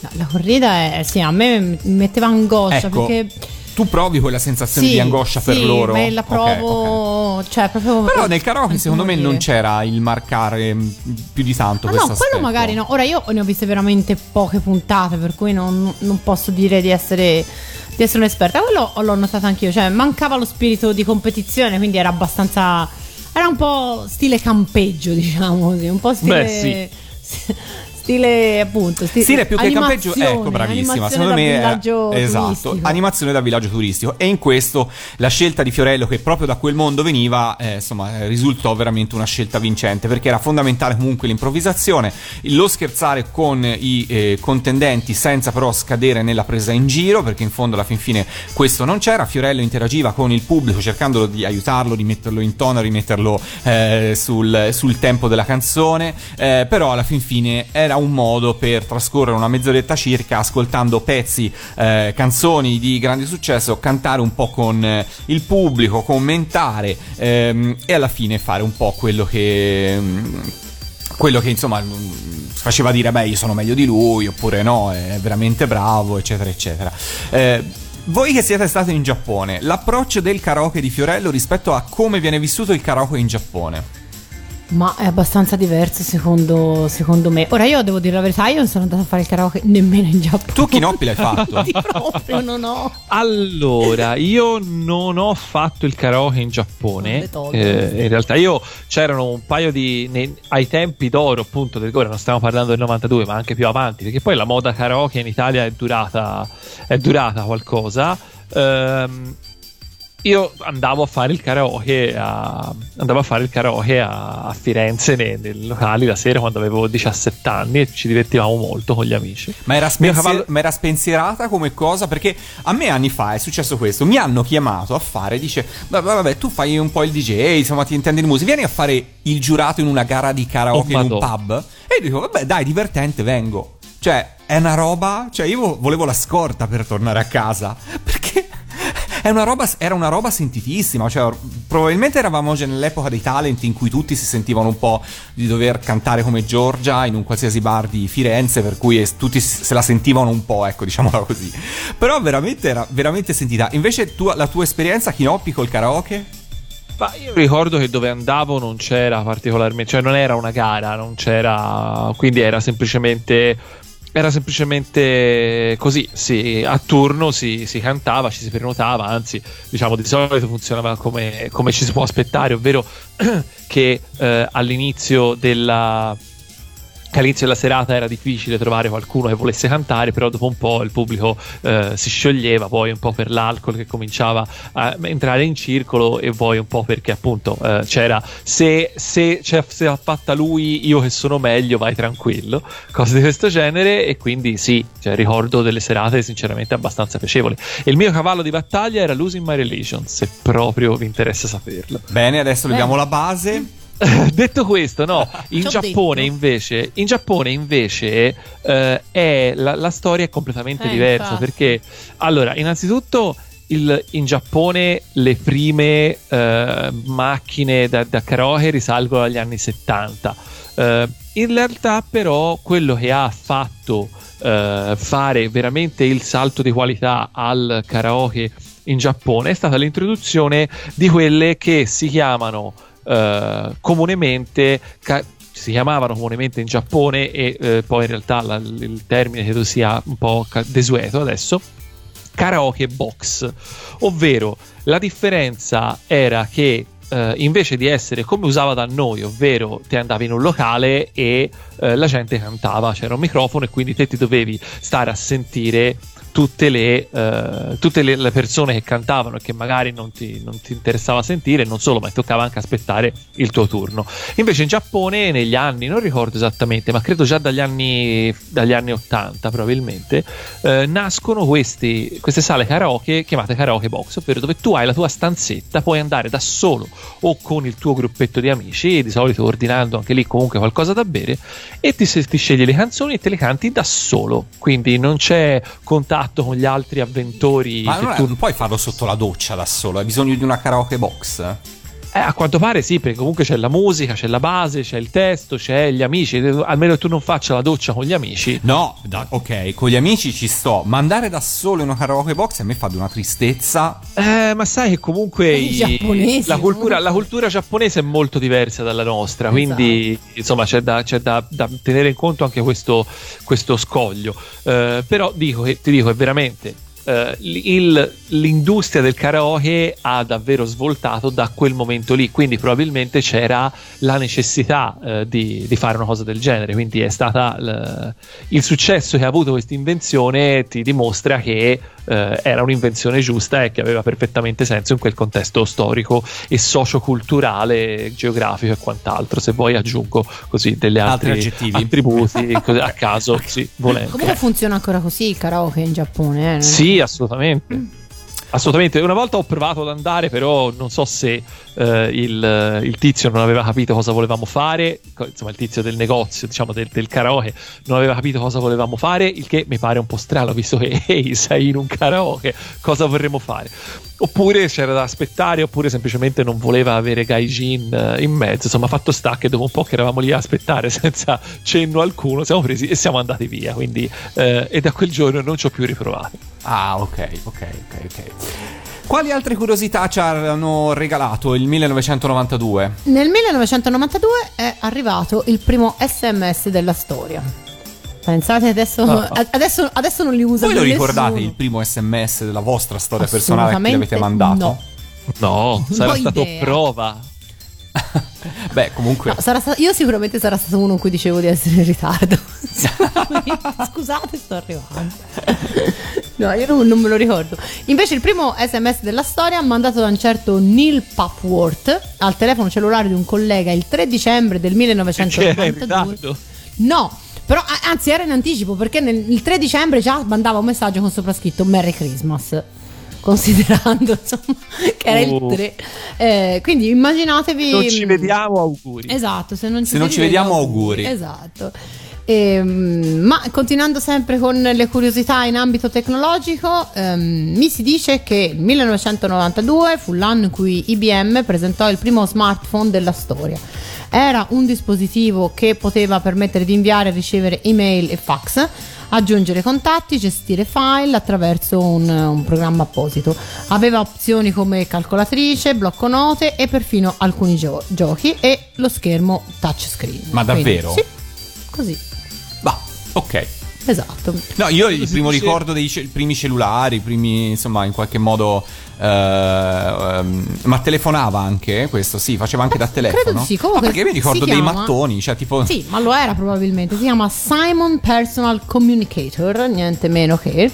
No, la corrida è, sì, a me mi metteva angoscia Ecco, perché tu provi quella sensazione sì, di angoscia per sì, loro? Me la provo, ok. cioè proprio Però nel karaoke secondo me morire. non c'era il marcare mh, più di tanto Ah questo no, quello aspetto. magari no. Ora io ne ho viste veramente poche puntate, per cui non, non posso dire di essere, di essere un'esperta. Quello l'ho notato anch'io, cioè mancava lo spirito di competizione, quindi era abbastanza. Era un po' stile campeggio, [laughs] diciamo così, un po' stile. Beh, [laughs] Stile appunto. Stile, Stile più che campeggio, ecco, bravissima. Secondo me è- esatto, turistico. animazione da villaggio turistico. E in questo la scelta di Fiorello, che proprio da quel mondo veniva, eh, insomma, eh, risultò veramente una scelta vincente perché era fondamentale comunque l'improvvisazione, lo scherzare con i eh, contendenti senza però scadere nella presa in giro, perché in fondo alla fin fine questo non c'era. Fiorello interagiva con il pubblico cercando di aiutarlo, di metterlo in tono, rimetterlo eh, sul, sul tempo della canzone, eh, però alla fin fine era un modo per trascorrere una mezz'oretta circa ascoltando pezzi, eh, canzoni di grande successo, cantare un po' con eh, il pubblico, commentare ehm, e alla fine fare un po' quello che... mm, quello che insomma mm, faceva dire beh io sono meglio di lui oppure no è veramente bravo eccetera eccetera. Eh, voi che siete stati in Giappone l'approccio del karaoke di Fiorello rispetto a come viene vissuto il karaoke in Giappone Ma è abbastanza diverso secondo, secondo me. Ora io devo dire la verità, io non sono andata a fare il karaoke nemmeno in Giappone. tu Kinoppi l'hai [laughs] fatto Di proprio non ho. Allora, io non ho fatto il karaoke in Giappone. Eh, in realtà, io c'erano un paio di. nei- ai tempi d'oro, appunto, del ora non stiamo parlando del 92, ma anche più avanti, perché poi la moda karaoke in Italia è durata, è durata qualcosa. Ehm, io andavo a fare il karaoke a, andavo a, fare il karaoke a, a Firenze nei, nei locali la sera quando avevo 17 anni e ci divertivamo molto con gli amici. Ma era, spensier- cavallo- ma era spensierata come cosa? Perché a me anni fa è successo questo. Mi hanno chiamato a fare, dice, vabbè, vabbè, tu fai un po' il DJ, insomma ti intendi di musica, vieni a fare il giurato in una gara di karaoke Oh, in un pub. E io dico, vabbè, dai, divertente, vengo. Cioè, è una roba, cioè io volevo la scorta per tornare a casa, [laughs] perché... Una roba, era una roba sentitissima, cioè probabilmente eravamo già nell'epoca dei talent in cui tutti si sentivano un po' di dover cantare come Giorgia in un qualsiasi bar di Firenze, per cui tutti se la sentivano un po', ecco, [laughs] diciamola così. Però veramente era veramente sentita. Invece tu, la tua esperienza Chinoppi col karaoke? Ma io ricordo che dove andavo non c'era particolarmente, cioè non era una gara, non c'era, quindi era semplicemente, era semplicemente così, sì, a turno si, si cantava, ci si prenotava, anzi, diciamo di solito funzionava come, come ci si può aspettare, ovvero [clears throat] che eh, all'inizio della, che all'inizio della serata era difficile trovare qualcuno che volesse cantare, però dopo un po' il pubblico eh, si scioglieva, poi un po' per l'alcol che cominciava a entrare in circolo e poi un po' perché appunto eh, c'era se, se, c'è- se l'ha fatta lui io che sono meglio vai tranquillo, cose di questo genere e quindi sì, cioè, ricordo delle serate sinceramente abbastanza piacevoli. E il mio cavallo di battaglia era Losing My Religion, se proprio vi interessa saperlo. Bene, adesso leviamo la base. [laughs] Detto questo, no, in Giappone invece, in Giappone invece eh, è, la, la storia è completamente Eh, diversa infatti. perché allora, innanzitutto il- in Giappone le prime eh, macchine da, da karaoke risalgono agli anni 70. Eh, in realtà però quello che ha fatto eh, fare veramente il salto di qualità al karaoke in Giappone è stata l'introduzione di quelle che si chiamano eh, comunemente ca- si chiamavano comunemente in Giappone e eh, poi in realtà la- il termine credo sia un po' desueto adesso karaoke box. Ovvero la differenza era che eh, invece di essere come usava da noi ovvero ti andavi in un locale e eh, la gente cantava c'era un microfono e quindi te ti dovevi stare a sentire tutte le, eh, tutte le, le persone che cantavano e che magari non ti, non ti interessava sentire, non solo, ma toccava anche aspettare il tuo turno. Invece in Giappone, negli anni, non ricordo esattamente, ma credo già dagli anni, dagli anni 80 probabilmente, eh, nascono questi, queste sale karaoke chiamate karaoke box, ovvero dove tu hai la tua stanzetta, puoi andare da solo o con il tuo gruppetto di amici, di solito ordinando anche lì comunque qualcosa da bere, e ti, ti scegli le canzoni e te le canti da solo. Quindi non c'è contatto con gli altri avventori. Ma non, tu- non puoi farlo sotto la doccia da solo, hai bisogno di una karaoke box. Eh, a quanto pare sì, perché comunque c'è la musica, c'è la base, c'è il testo, c'è gli amici. Almeno che tu non faccia la doccia con gli amici. No, da- ok, con gli amici ci sto, ma andare da solo in una karaoke box a me fa di una tristezza. Eh, ma sai che comunque I i- giapponesi, la, cultura, la cultura giapponese è molto diversa dalla nostra, quindi Esatto. insomma c'è, da, c'è da- da tenere in conto anche questo, questo scoglio. Eh, però dico che, ti dico, è veramente eh, il- l'industria del karaoke ha davvero svoltato da quel momento lì, quindi probabilmente c'era la necessità eh, di, di fare una cosa del genere, quindi è stata l- il successo che ha avuto questa invenzione ti dimostra che eh, era un'invenzione giusta e che aveva perfettamente senso in quel contesto storico e socioculturale, geografico e quant'altro. Se vuoi aggiungo così delle Altri altri aggettivi. attributi [laughs] così a caso, sì, volendo. Comunque funziona ancora così il karaoke in Giappone, eh? Sì, assolutamente. Assolutamente, una volta ho provato ad andare, però non so se eh, il, il tizio non aveva capito cosa volevamo fare, insomma il tizio del negozio, diciamo del, del karaoke, non aveva capito cosa volevamo fare, il che mi pare un po' strano, visto che ehi, [laughs] sei in un karaoke, cosa vorremmo fare? Oppure c'era da aspettare, oppure semplicemente non voleva avere Gaijin eh, in mezzo, insomma fatto sta che dopo un po' che eravamo lì a aspettare [laughs] senza cenno alcuno, siamo presi e siamo andati via, quindi eh, e da quel giorno non ci ho più riprovato. Ah, ok, ok, ok, ok. Quali altre curiosità ci hanno regalato il 1992? Nel 1992 è arrivato il primo sms della storia. Pensate adesso, Ah. adesso, adesso non li usa Voi lo ricordate nessuno. il primo sms della vostra storia personale che avete mandato? no. No, [laughs] sarà ho stato idea. prova. [laughs] Beh, comunque. No, sarà sta- io sicuramente sarà stato uno in cui dicevo di essere in ritardo. [laughs] Scusate, sto arrivando. No, io non, non me lo ricordo. Invece il primo sms della storia mandato da un certo Neil Papworth al telefono cellulare di un collega il 3 dicembre del Che era in 1992. ritardo. No, però anzi era in anticipo perché nel, il 3 dicembre già mandava un messaggio con soprascritto Merry Christmas. [laughs] Considerando insomma che era Oh. il 3, Eh, quindi immaginatevi. Non ci vediamo, auguri. Esatto, se non ci, Se non ci vediamo, auguri. Esatto. Ehm, ma continuando sempre con le curiosità in ambito tecnologico, ehm, mi si dice che il 1992 fu l'anno in cui IBM presentò il primo smartphone della storia. Era un dispositivo che poteva permettere di inviare e ricevere email e fax, aggiungere contatti, gestire file attraverso un, un programma apposito. Aveva opzioni come calcolatrice, blocco note e perfino alcuni gio- giochi e lo schermo touchscreen. Ma Quindi, davvero? sì, così. Va, ok. Esatto. No, io il primo ricordo dei ce- primi cellulari, i primi, insomma, in qualche modo eh, ehm, ma telefonava anche questo? Sì, faceva anche da telefono. sì, comunque Ah, perché mi ricordo dei chiama- mattoni, cioè tipo Sì, ma lo era probabilmente. Si chiama Simon Personal Communicator, niente meno che.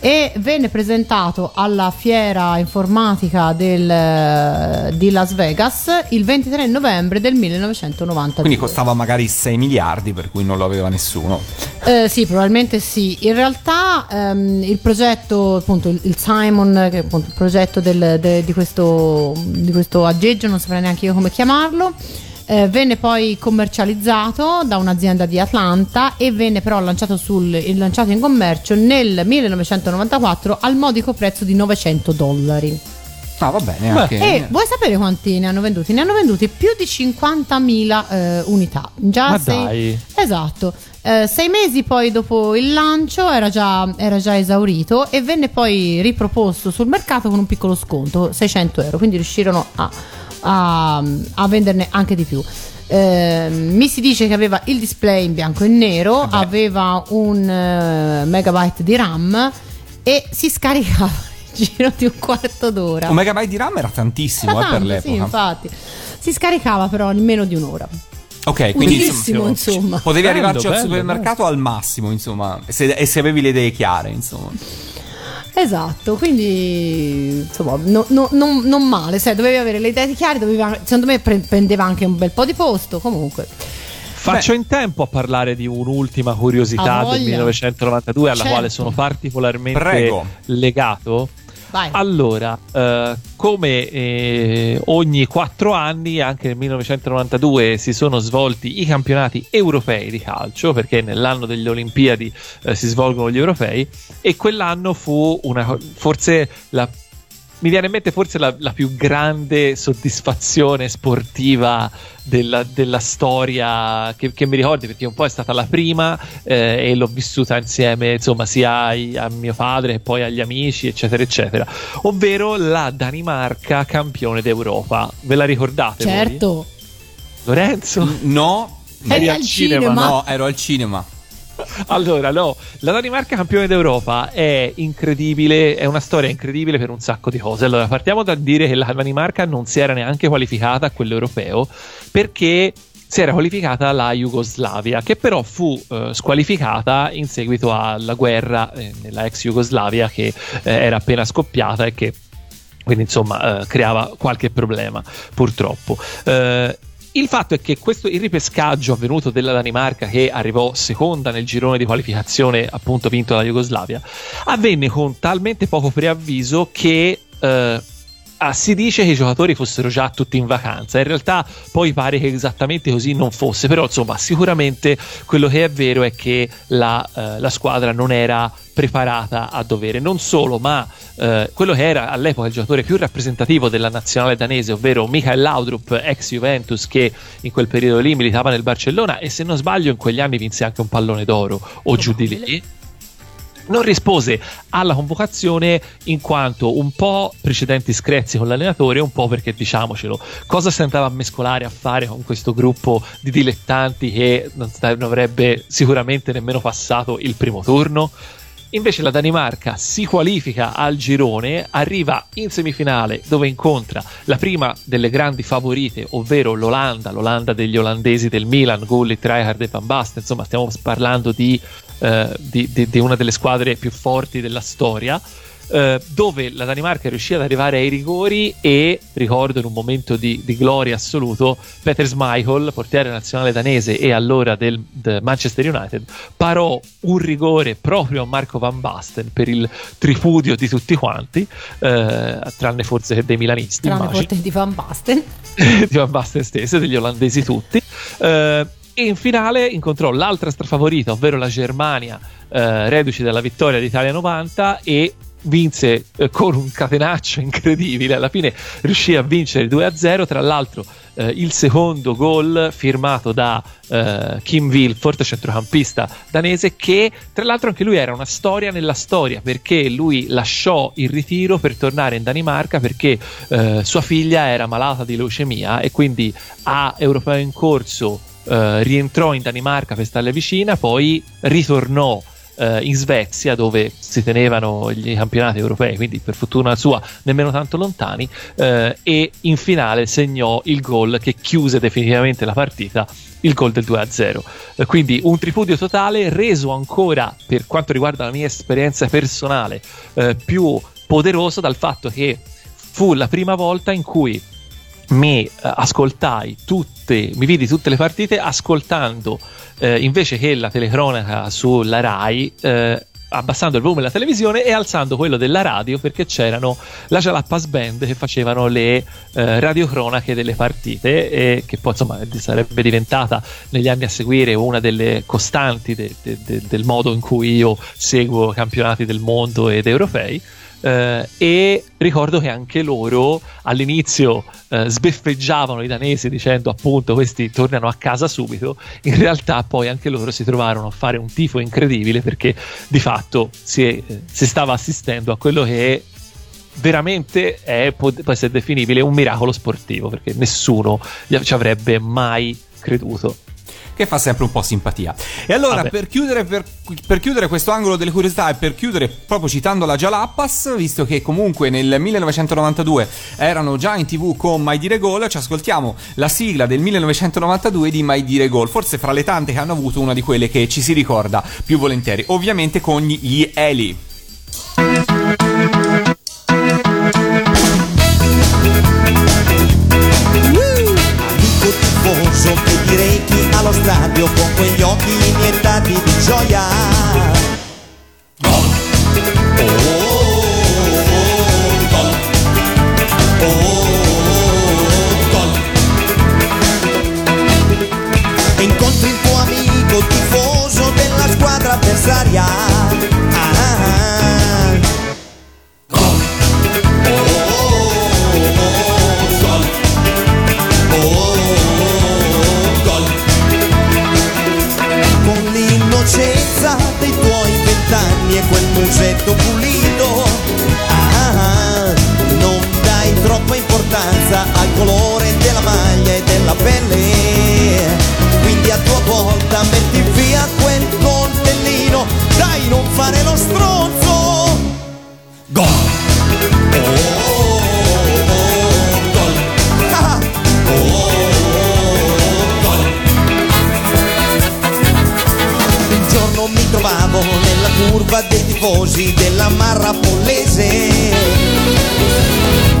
E venne presentato alla fiera informatica del- di Las Vegas il 23 novembre del 1992. quindi costava magari 6 miliardi, per cui non lo aveva nessuno. Eh, sì, probabilmente sì. In realtà ehm, il progetto, appunto, il, il Simon, che è appunto il progetto del- de- di, questo, di questo aggeggio, non saprei neanche io come chiamarlo. Eh, venne poi commercializzato da un'azienda di Atlanta e venne però lanciato, sul- lanciato in commercio nel 1994 al modico prezzo di 900 dollari. Ah, va bene, anche. E vuoi sapere quanti ne hanno venduti? Ne hanno venduti più di 50.000 eh, unità. Già Ma sei- dai. Esatto. Eh, sei mesi poi dopo il lancio era già, era già esaurito e venne poi riproposto sul mercato con un piccolo sconto, 600 euro, quindi riuscirono a, a- a venderne anche di più. Eh, mi si dice che aveva il display in bianco e nero, Vabbè. aveva un eh, megabyte di RAM e si scaricava [laughs] nel giro di un quarto d'ora. Un megabyte di RAM era tantissimo Era eh, per tanto, l'epoca. Sì, infatti. Si scaricava però in meno di un'ora. Ok, quindi Utilissimo, insomma. potevi Bello, arrivarci al bello, supermercato al massimo, insomma, e se, e se avevi le idee chiare, insomma. Esatto, quindi insomma, no- no- non, non male, sai, dovevi avere le idee chiare, dovevi, secondo me pre- prendeva anche un bel po' di posto, comunque. Faccio in tempo a parlare di un'ultima curiosità del 1992 alla Certo. quale sono particolarmente Prego. legato. Vai. Allora, eh, come eh, ogni quattro anni, anche nel 1992 si sono svolti i campionati europei di calcio, perché nell'anno delle Olimpiadi eh, si svolgono gli europei, e quell'anno fu una, forse la mi viene in mente forse la, la più grande soddisfazione sportiva della, della storia che, che mi ricordi perché un po' è stata la prima eh, e l'ho vissuta insieme insomma sia ai- a mio padre che poi agli amici eccetera eccetera ovvero la Danimarca campione d'Europa ve la ricordate voi? Certo. Lorenzo? N- No, Eri al cinema, cinema. no, ero al cinema. [laughs] Allora, no, la Danimarca campione d'Europa è incredibile, è una storia incredibile per un sacco di cose. Allora, partiamo da dire che la Danimarca non si era neanche qualificata a quello europeo perché si era qualificata la Jugoslavia, che però fu eh, squalificata in seguito alla guerra eh, nella ex Jugoslavia che eh, era appena scoppiata e che quindi insomma eh, creava qualche problema purtroppo. Eh, il fatto è che questo, il ripescaggio avvenuto della Danimarca, che arrivò seconda nel girone di qualificazione, appunto vinto dalla Jugoslavia, avvenne con talmente poco preavviso che eh, ah, si dice che i giocatori fossero già tutti in vacanza. In realtà poi pare che esattamente così non fosse, però insomma sicuramente quello che è vero è che la, eh, la squadra non era preparata a dovere. Non solo, ma eh, quello che era all'epoca il giocatore più rappresentativo della nazionale danese, ovvero Michael Laudrup, ex Juventus, che in quel periodo lì militava nel Barcellona e se non sbaglio in quegli anni vinse anche un pallone d'oro o giù di lì. Non rispose alla convocazione in quanto un po' precedenti screzi con l'allenatore, un po' perché diciamocelo, cosa si andava a mescolare a fare con questo gruppo di dilettanti che non, non avrebbe sicuramente nemmeno passato il primo turno? Invece la Danimarca si qualifica al girone, arriva in semifinale dove incontra la prima delle grandi favorite, ovvero l'Olanda, l'Olanda degli olandesi del Milan, Gullit, Rijkaard e Van Basten, insomma stiamo parlando di, eh, di- di- di una delle squadre più forti della storia. eh, dove la Danimarca riuscì ad arrivare ai rigori e ricordo in un momento di, di gloria assoluto Peter Schmeichel, portiere nazionale danese e allora del, del Manchester United parò un rigore proprio a Marco Van Basten per il tripudio di tutti quanti eh, tranne forse dei milanisti Tranne forte di Van Basten. [laughs] di Van Basten stesso, degli olandesi tutti. Eh, e in finale incontrò l'altra strafavorita, ovvero la Germania, eh, reduce dalla vittoria d'Italia 90 e vinse eh, con un catenaccio [laughs] incredibile. Alla fine riuscì a vincere 2-0. Tra l'altro, eh, il secondo gol firmato da eh, Kim Wilford, centrocampista danese, che tra l'altro anche lui era una storia nella storia perché lui lasciò il ritiro per tornare in Danimarca perché eh, sua figlia era malata di leucemia e quindi a europeo in corso eh, rientrò in Danimarca per starle vicina, poi ritornò eh, in Svezia dove si tenevano gli campionati europei, quindi per fortuna sua nemmeno tanto lontani, eh, e in finale segnò il gol che chiuse definitivamente la partita il gol del 2-0. Eh, quindi un tripudio totale reso ancora, per quanto riguarda la mia esperienza personale, eh, più poderoso dal fatto che fu la prima volta in cui mi eh, ascoltai tutte, mi vidi tutte le partite ascoltando eh, invece che la telecronaca sulla Rai. eh, abbassando il volume della televisione e alzando quello della radio perché c'erano la Jalappas Band che facevano le eh, radiocronache delle partite e che poi insomma sarebbe diventata negli anni a seguire una delle costanti de- de- de- del modo in cui io seguo campionati del mondo ed europei eh, e ricordo che anche loro all'inizio eh, sbeffeggiavano i danesi dicendo appunto questi tornano a casa subito, in realtà poi anche loro si trovarono a fare un tifo incredibile perché di fatto si, è- si stava assistendo a quello che veramente è, può, può essere definibile un miracolo sportivo perché nessuno ci avrebbe mai creduto. Che fa sempre un po' simpatia. E allora, per chiudere, per, per chiudere questo angolo delle curiosità e per chiudere proprio citando la Jalappas, visto che comunque nel 1992 erano già in tv con Mai Dire Gol, ci ascoltiamo la sigla del 1992 di Mai Dire Gol, forse fra le tante che hanno avuto una di quelle che ci si ricorda più volentieri, ovviamente con gli Eli. Amico tifoso che direi allo stadio con quegli occhi iniettati di gioia. Incontri il tuo amico tifoso della squadra avversaria. Quel musetto pulito, ah, non dai troppa importanza al colore della maglia e della pelle. Quindi a tua volta metti via quel coltellino, dai non fare lo stronzo. Gol! Curva dei tifosi della Marra Pollese.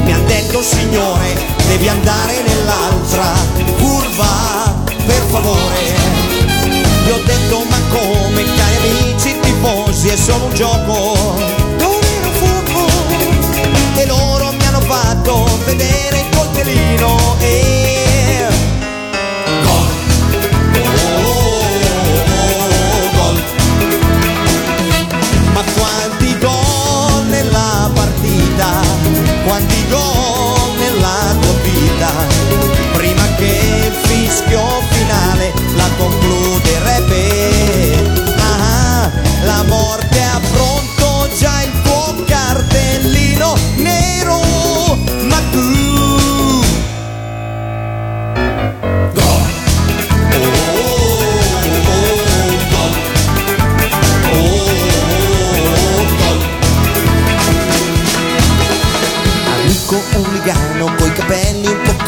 Mi han detto signore, devi andare nell'altra curva, per favore. Gli ho detto ma come cari amici tifosi è solo un gioco, non è fuoco. E loro mi hanno fatto vedere il coltellino e...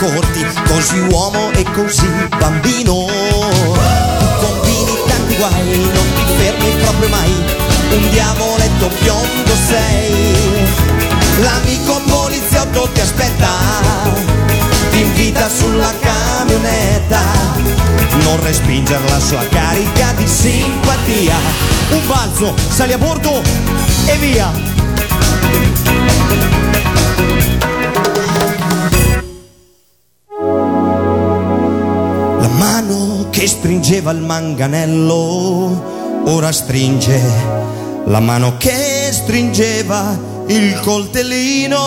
capelli un po' corti, così uomo e così bambino. Tu combini tanti guai, non ti fermi proprio mai, un diavoletto biondo sei. L'amico poliziotto ti aspetta, ti invita sulla camionetta, non respingere la sua carica di simpatia. Un balzo, sali a bordo e via. Mano che stringeva il manganello ora stringe la mano che stringeva il coltellino.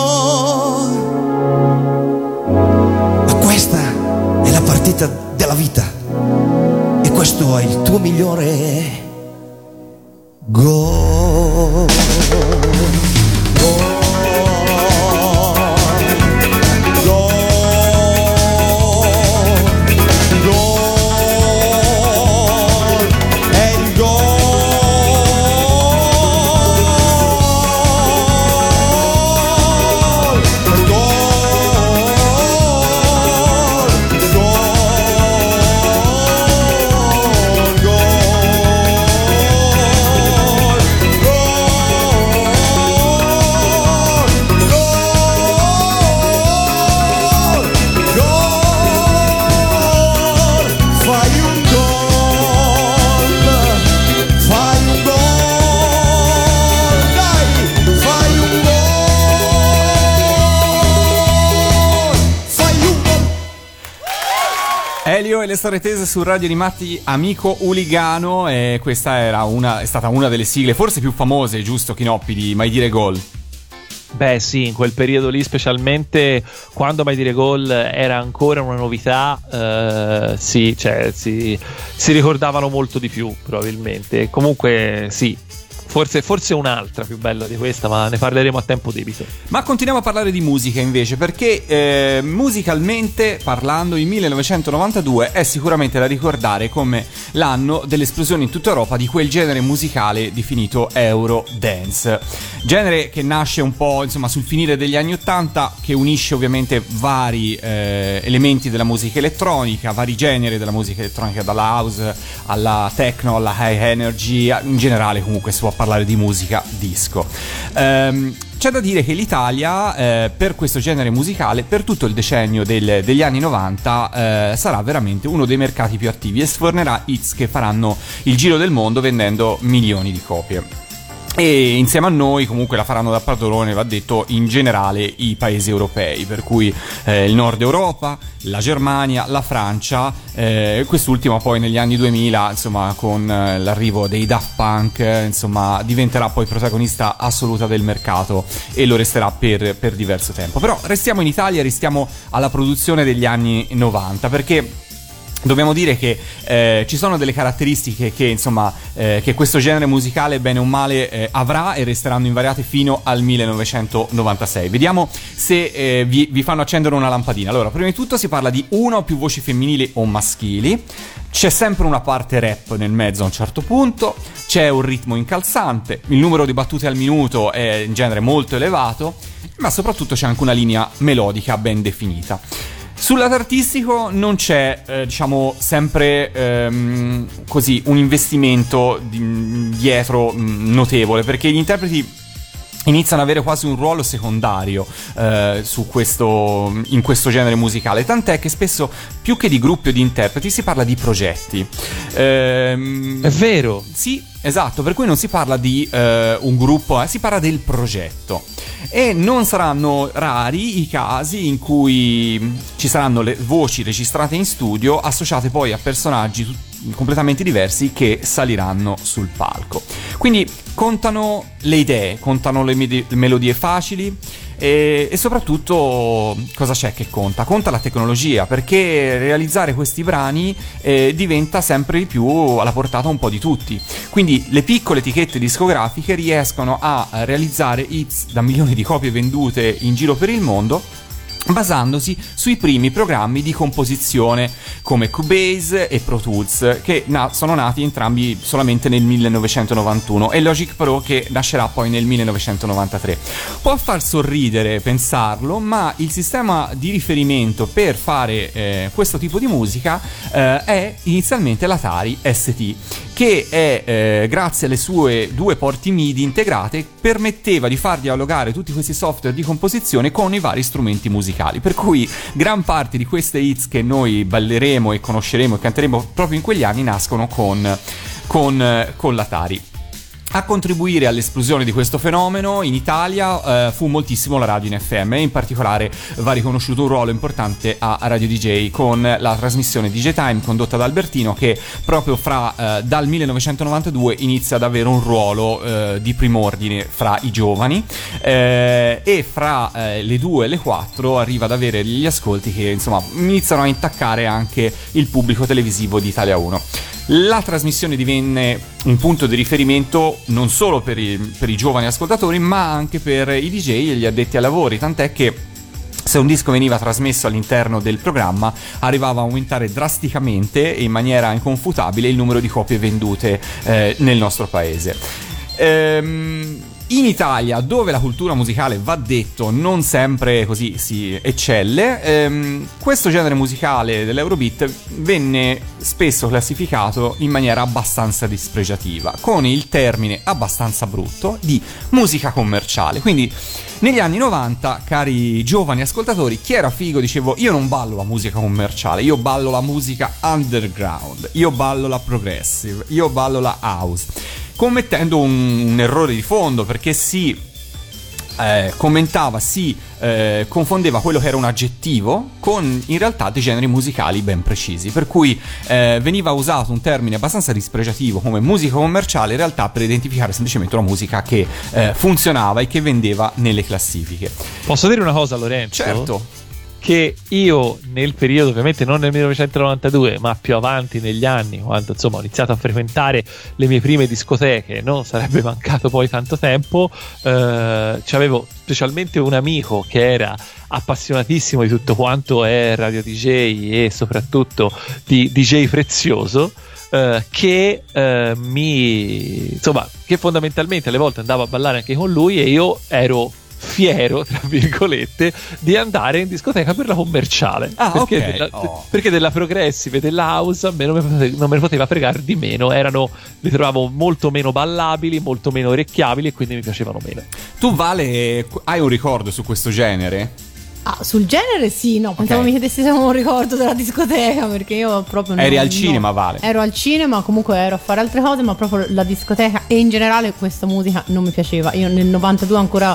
Ma questa è la partita della vita e questo è il tuo migliore gol. Storie tese su Radio Animati Amico Uligano e questa era una, è stata una delle sigle forse più famose, giusto Chinoppi, di Mai Dire Gol. Beh, sì, in quel periodo lì, specialmente quando Mai Dire Gol era ancora una novità, eh, sì, cioè, si, si ricordavano molto di più, probabilmente. Comunque, sì, forse, forse un'altra più bella di questa, ma ne parleremo a tempo debito. Ma continuiamo a parlare di musica invece, perché eh, musicalmente parlando, il 1992 è sicuramente da ricordare come l'anno dell'esplosione in tutta Europa di quel genere musicale definito Eurodance. Genere che nasce un po' insomma sul finire degli anni 80, che unisce ovviamente vari eh, elementi della musica elettronica, vari generi della musica elettronica, dalla house alla techno, alla high energy, in generale comunque si può parlare di musica disco. Ehm, c'è da dire che l'Italia, eh, per questo genere musicale, per tutto il decennio del- degli anni 90, eh, sarà veramente uno dei mercati più attivi e sfornerà hits che faranno il giro del mondo vendendo milioni di copie. E insieme a noi comunque la faranno da padrone, va detto, in generale i paesi europei, per cui eh, il nord Europa, la Germania, la Francia, eh, quest'ultima poi negli anni 2000, insomma, con eh, l'arrivo dei Daft Punk, eh, insomma, diventerà poi protagonista assoluta del mercato e lo resterà per, per diverso tempo. Però restiamo in Italia, restiamo alla produzione degli anni 90, perché Dobbiamo dire che eh, ci sono delle caratteristiche che, insomma, eh, che questo genere musicale, bene o male, eh, avrà e resteranno invariate fino al 1996. Vediamo se eh, vi, vi fanno accendere una lampadina. Allora, prima di tutto si parla di una o più voci femminili o maschili. C'è sempre una parte rap nel mezzo a un certo punto, c'è un ritmo incalzante, il numero di battute al minuto è in genere molto elevato, ma soprattutto c'è anche una linea melodica ben definita. Sul lato artistico non c'è, eh, diciamo, sempre ehm, così un investimento di- dietro mh, notevole, perché gli interpreti iniziano ad avere quasi un ruolo secondario eh, su questo, in questo genere musicale, tant'è che spesso più che di gruppi o di interpreti si parla di progetti. Ehm, È vero. sì, esatto, per cui non si parla di eh, un gruppo, eh, si parla del progetto. E non saranno rari i casi in cui ci saranno le voci registrate in studio associate poi a personaggi tut- completamente diversi che saliranno sul palco. Quindi contano le idee, contano le medi- melodie facili e, e soprattutto cosa c'è che conta? Conta la tecnologia perché realizzare questi brani eh, diventa sempre di più alla portata un po' di tutti. Quindi le piccole etichette discografiche riescono a realizzare hits da milioni di copie vendute in giro per il mondo basandosi sui primi programmi di composizione come Cubase e Pro Tools che na- sono nati entrambi solamente nel 1991 e Logic Pro che nascerà poi nel 1993. Può far sorridere pensarlo, ma il sistema di riferimento per fare eh, questo tipo di musica eh, è inizialmente l'Atari ST che è, eh, grazie alle sue due porti MIDI integrate, permetteva di far dialogare tutti questi software di composizione con i vari strumenti musicali. Per cui gran parte di queste hits che noi balleremo e conosceremo e canteremo proprio in quegli anni nascono con, con, eh, con l'Atari. A contribuire all'esplosione di questo fenomeno in Italia eh, fu moltissimo la radio in FM e in particolare va riconosciuto un ruolo importante a Radio DJ con la trasmissione DJ Time condotta da Albertino che proprio fra, eh, dal 1992 inizia ad avere un ruolo eh, di primordine fra i giovani eh, e fra eh, le 2 e le 4 arriva ad avere gli ascolti che insomma iniziano a intaccare anche il pubblico televisivo di Italia 1. La trasmissione divenne un punto di riferimento non solo per i, per i giovani ascoltatori, ma anche per i DJ e gli addetti ai lavori, tant'è che se un disco veniva trasmesso all'interno del programma arrivava a aumentare drasticamente e in maniera inconfutabile il numero di copie vendute eh, nel nostro paese. Ehm, in Italia, dove la cultura musicale va detto non sempre così si eccelle, ehm, questo genere musicale dell'Eurobeat venne spesso classificato in maniera abbastanza dispregiativa, con il termine abbastanza brutto di musica commerciale. Quindi negli anni 90, cari giovani ascoltatori, chi era figo dicevo io non ballo la musica commerciale, io ballo la musica underground, io ballo la progressive, io ballo la house commettendo un, un errore di fondo perché sì eh, commentava si eh, confondeva quello che era un aggettivo con in realtà dei generi musicali ben precisi, per cui eh, veniva usato un termine abbastanza dispregiativo come musica commerciale in realtà per identificare semplicemente una musica che eh, funzionava e che vendeva nelle classifiche. Posso dire una cosa, Lorenzo? Certo. Che io nel periodo, ovviamente non nel 1992, ma più avanti negli anni, quando insomma ho iniziato a frequentare le mie prime discoteche, non sarebbe [laughs] mancato poi tanto tempo. Eh, avevo specialmente un amico che era appassionatissimo di tutto quanto è radio DJ e soprattutto di DJ prezioso. eh, che eh, mi insomma che fondamentalmente alle volte andavo a ballare anche con lui e io ero fiero tra virgolette di andare in discoteca per la commerciale Ah, perché, ok. della, Oh. perché della progressive della house a me non poteva, non me ne poteva fregare di meno erano li trovavo molto meno ballabili molto meno orecchiabili e quindi mi piacevano meno Tu Vale hai un ricordo su questo genere? Ah, sul genere sì, no, pensavo Ok. mi chiedessi se avevo un ricordo della discoteca perché io proprio Eri non- al cinema, Vale. Ero al cinema, comunque ero a fare altre cose, ma proprio la discoteca e in generale questa musica non mi piaceva. Io nel 92 ancora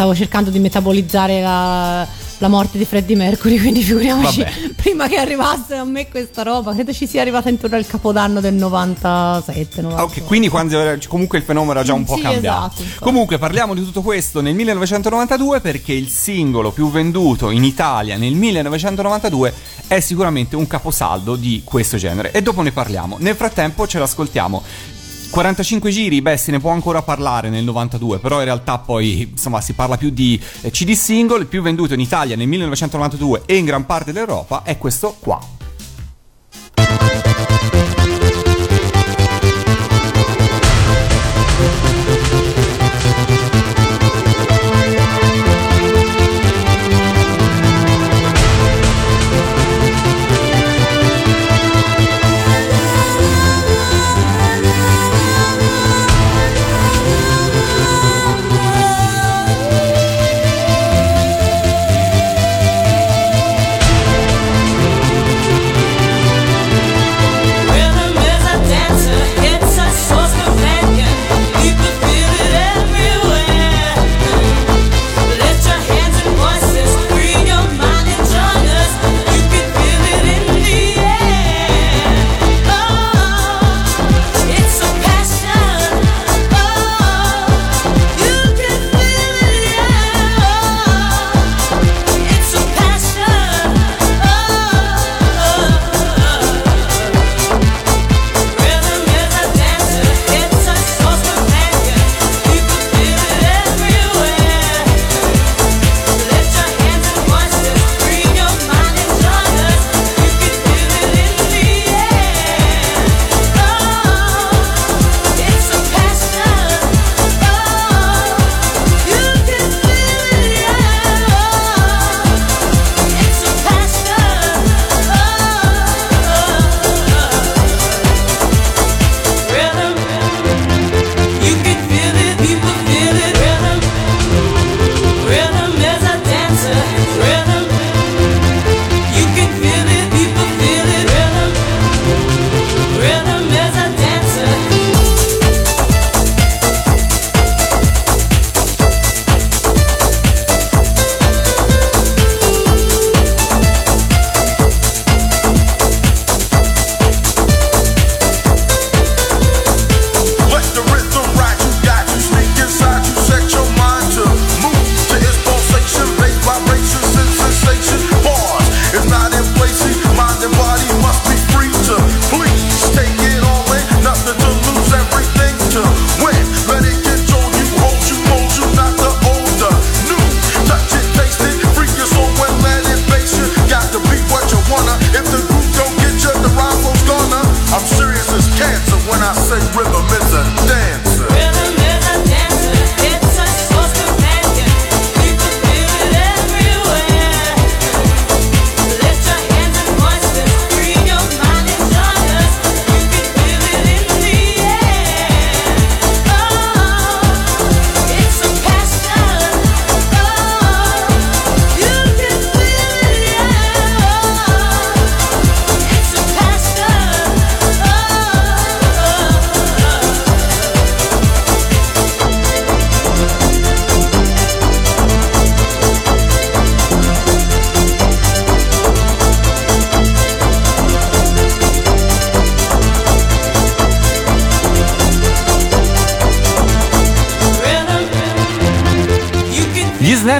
stavo cercando di metabolizzare la, la morte di Freddie Mercury, [laughs] quindi figuriamoci Vabbè. prima che arrivasse a me questa roba, credo ci sia arrivata intorno al capodanno del 97, 98. Ah, ok, quindi quando comunque il fenomeno era già un po' Sì, cambiato. esatto, comunque parliamo di tutto questo nel 1992 perché il singolo più venduto in Italia nel 1992 è sicuramente un caposaldo di questo genere e dopo ne parliamo. Nel frattempo ce l'ascoltiamo. 45 giri, beh, se ne può ancora parlare nel 92, però in realtà poi insomma si parla più di eh, CD single, il più venduto in Italia nel 1992 e in gran parte d'Europa è questo qua.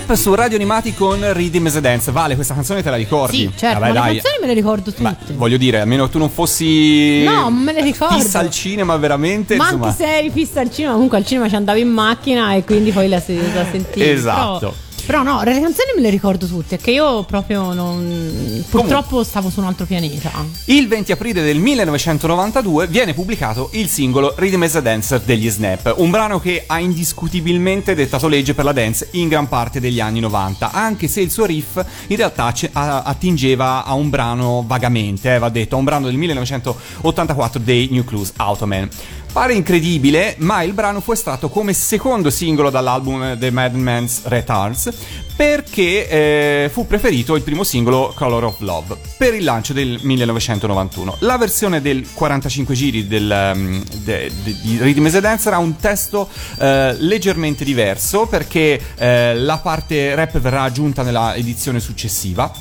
Snap su Radio Animati con Rhythm as Dance. Vale, questa canzone te la ricordi? Sì, certo, Vabbè, ma dai. le canzoni me le ricordo tutte. voglio dire, almeno tu non fossi No, me le ricordo. fissa al cinema veramente, Ma insomma. anche se eri fissa al cinema, comunque al cinema ci andavi in macchina e quindi poi la, se- la sentivi. Esatto. Però, però no, le canzoni me le ricordo tutte, che io proprio non. Purtroppo stavo su un altro pianeta. Il 20 aprile del 1992 viene pubblicato il singolo Rhythm as a Dancer degli Snap, un brano che ha indiscutibilmente dettato legge per la dance in gran parte degli anni 90, anche se il suo riff in realtà attingeva a un brano vagamente, eh, va detto, a un brano del 1984 dei New Clues Automan. Pare incredibile, ma il brano fu estratto come secondo singolo dall'album The Madman's Retards perché eh, fu preferito il primo singolo Color of Love per il lancio del 1991. La versione del 45 giri del, um, de- de- di Rhythm as a Dancer ha un testo eh, leggermente diverso perché eh, la parte rap verrà aggiunta nella edizione successiva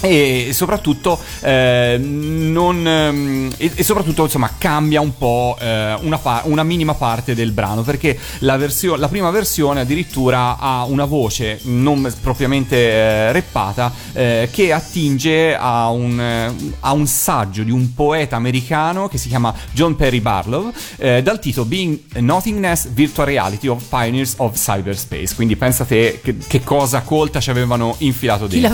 e soprattutto eh, non ehm, e, e soprattutto insomma cambia un po' eh, una, pa- una minima parte del brano perché la, versio- la prima versione addirittura ha una voce non propriamente eh, reppata eh, che attinge a un, a un saggio di un poeta americano che si chiama John Perry Barlow eh, dal titolo Being Nothingness Virtual Reality of Pioneers of Cyberspace. Quindi pensate che, che cosa colta ci avevano infilato dentro.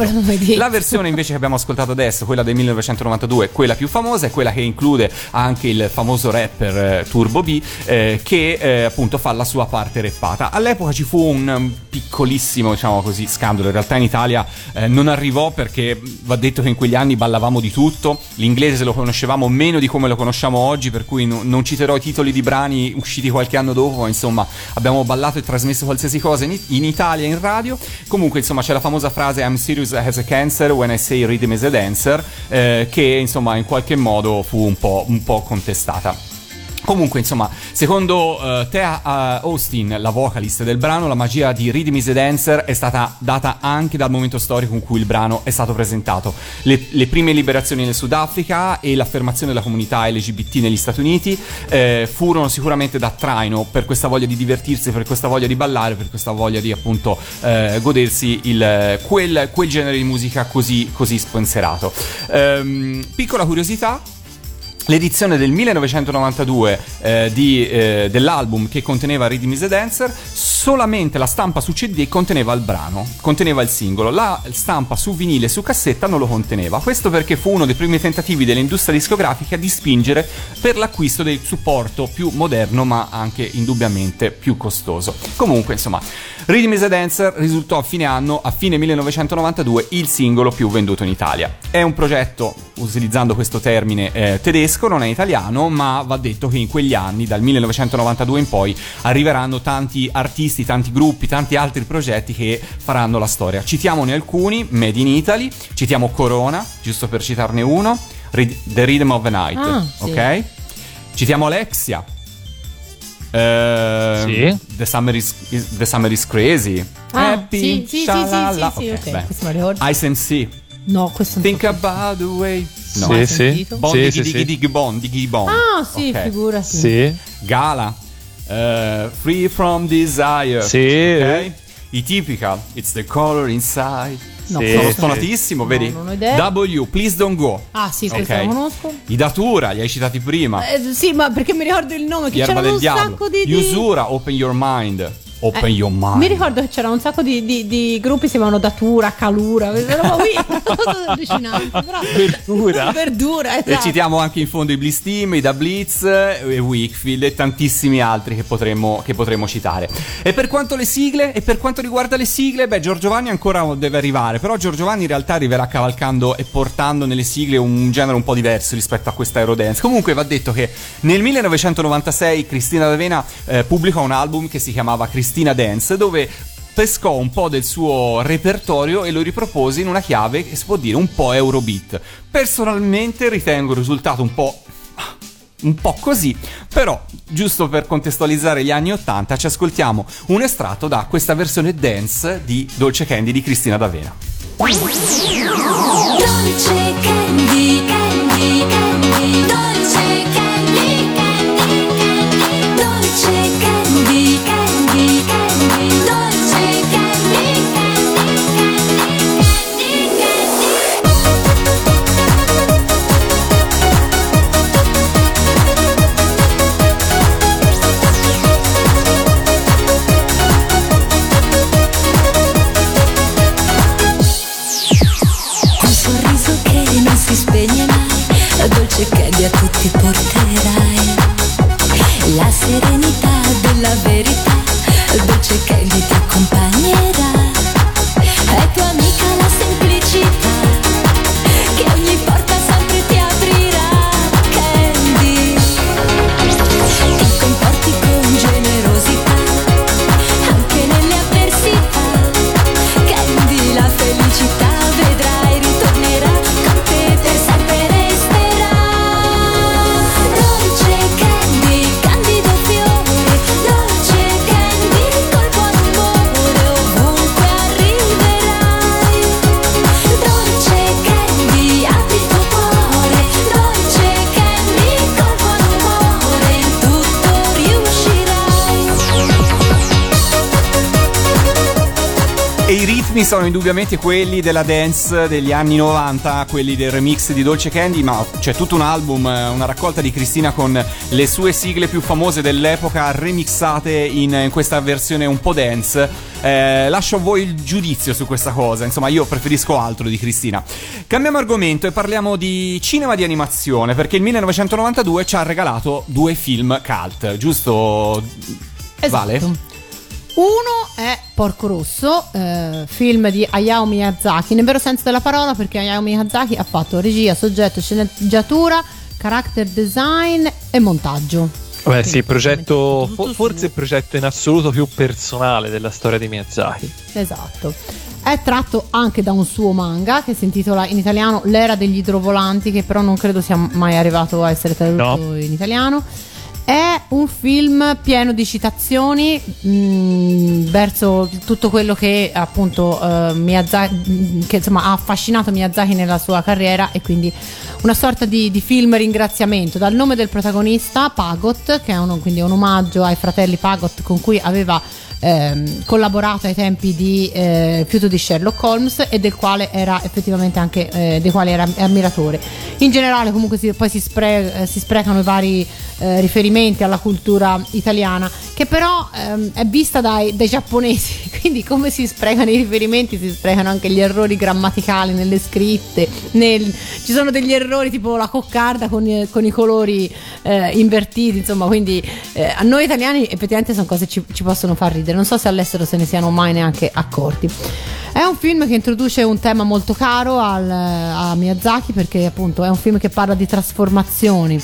la versione invece che abbiamo ascoltato adesso, quella del 1992, quella più famosa, è quella che include anche il famoso rapper eh, Turbo B, eh, che eh, appunto fa la sua parte rappata. All'epoca ci fu un um, piccolissimo, diciamo così, scandalo. In realtà in Italia eh, non arrivò perché va detto che in quegli anni ballavamo di tutto, l'inglese lo conoscevamo meno di come lo conosciamo oggi, per cui no- non citerò i titoli di brani usciti qualche anno dopo, ma insomma abbiamo ballato e trasmesso qualsiasi cosa in, in Italia in radio. Comunque insomma c'è la famosa frase I'm serious as a cancer when I say rhythm is a dancer, eh, che insomma in qualche modo fu un po', un po' contestata. Comunque, insomma, secondo eh, Thea eh, Austin, la vocalist del brano, la magia di Rhythm is a Dancer è stata data anche dal momento storico in cui il brano è stato presentato. Le, le prime liberazioni nel Sudafrica e l'affermazione della comunità LGBT negli Stati Uniti eh, furono sicuramente da traino per questa voglia di divertirsi, per questa voglia di ballare, per questa voglia di appunto eh, godersi il- quel, quel genere di musica così, così spenserato. Ehm, piccola curiosità, L'edizione del 1992 eh, di, eh, dell'album che conteneva Rhythm is a Dancer, solamente la stampa su CD conteneva il brano, conteneva il singolo. La stampa su vinile e su cassetta non lo conteneva. Questo perché fu uno dei primi tentativi dell'industria discografica di spingere per l'acquisto del supporto più moderno, ma anche indubbiamente più costoso. Comunque, insomma, Rhythm is a Dancer risultò a fine anno, a fine 1992, il singolo più venduto in Italia. È un progetto, utilizzando questo termine eh, tedesco, non è italiano, ma va detto che in quegli anni, dal 1992 in poi, arriveranno tanti artisti, tanti gruppi, tanti altri progetti che faranno la storia. Citiamone alcuni, Made in Italy, citiamo Corona, giusto per citarne uno, The Rhythm of the Night, Ah, sì. ok? Citiamo Alexia. Ehm, Sì. The, Summer is, is- The Summer is Crazy. Ah, Happy, sì, sì, sì, shalala. sì, sì, sì, ok, beh. questo me lo ricordo. Ice and Sea. No, questo non Think so. about the way. No. Sì, sì. Bon Sì, diggy sì, diggy sì. diggy bon, diggy bon. Ah, sì, Ok. figurati. Sì. Gala. Eh, free from desire. Sì. Ok? I typical. It's the color inside. No, Sì, Sono sì. stonatissimo, No, vedi? non ho idea. W, please don't go. Ah, sì, questo Ok. lo conosco. I Datura, li hai citati prima. Eh, sì, ma perché mi ricordo il nome? Che Erba c'erano un Diavolo. sacco di. di- Usura, open your mind. Open Eh, your mind. Mi ricordo che c'era un sacco di, di- di gruppi si chiamavano Datura, Calura, questa roba qui, [laughs] cosa allucinante, però Verdura. [laughs] verdura, E esatto. citiamo anche in fondo i Bliss Team, i Da Blitz, e Wickfield e tantissimi altri che potremmo, che potremmo citare. E per quanto le sigle, e per quanto riguarda le sigle, beh, Giorgio Vanni ancora deve arrivare, però Giorgio Vanni in realtà arriverà cavalcando e portando nelle sigle un genere un po' diverso rispetto a questa Eurodance. Comunque va detto che nel 1996 Cristina D'Avena eh, pubblicò un album che si chiamava Cristina Dance, dove pescò un po' del suo repertorio e lo ripropose in una chiave che si può dire un po' Eurobeat. Personalmente ritengo il risultato un po' un po' così, però giusto per contestualizzare gli anni 80 ci ascoltiamo un estratto da questa versione dance di Dolce Candy di Cristina D'Avena. Dolce candy, serenità della verità, dolce che ti accompagnerà. Sono indubbiamente quelli della dance degli anni 90, quelli del remix di Dolce Candy, ma c'è tutto un album, eh, una raccolta di Cristina con le sue sigle più famose dell'epoca remixate in, in questa versione un po' dance. Eh, lascio a voi il giudizio su questa cosa, insomma io preferisco altro di Cristina. Cambiamo argomento e parliamo di cinema di animazione, perché il 1992 ci ha regalato due film cult, giusto? Vale? Uno è Porco Rosso, eh, film di Hayao Miyazaki, nel vero senso della parola perché Hayao Miyazaki ha fatto regia, soggetto, sceneggiatura, character design e montaggio. Beh, sì, il progetto, forse il progetto in assoluto più personale della storia di Miyazaki. Esatto. È tratto anche da un suo manga che si intitola in italiano L'era degli idrovolanti, che però non credo sia mai arrivato a essere tradotto No. in italiano. È un film pieno di citazioni mh, verso tutto quello che appunto eh, Miyazaki, mh, che insomma ha affascinato Miyazaki nella sua carriera e quindi una sorta di, di film ringraziamento dal nome del protagonista Pagot, che è un, quindi un omaggio ai fratelli Pagot con cui aveva ehm, collaborato ai tempi di eh, Fiuto di Sherlock Holmes e del quale era effettivamente anche eh, dei quali era ammiratore. In generale comunque si, poi si, spre- eh, si sprecano i vari eh, riferimenti alla cultura italiana che però ehm, è vista dai, dai giapponesi, [laughs] quindi come si sprecano i riferimenti si sprecano anche gli errori grammaticali nelle scritte, nel- ci sono degli errori tipo la coccarda con, i- con i colori eh, invertiti, insomma quindi eh, a noi italiani effettivamente sono cose che ci, ci possono far ridere, non so se all'estero se ne siano mai neanche accorti. È un film che introduce un tema molto caro al- a Miyazaki perché appunto è un film che parla di trasformazioni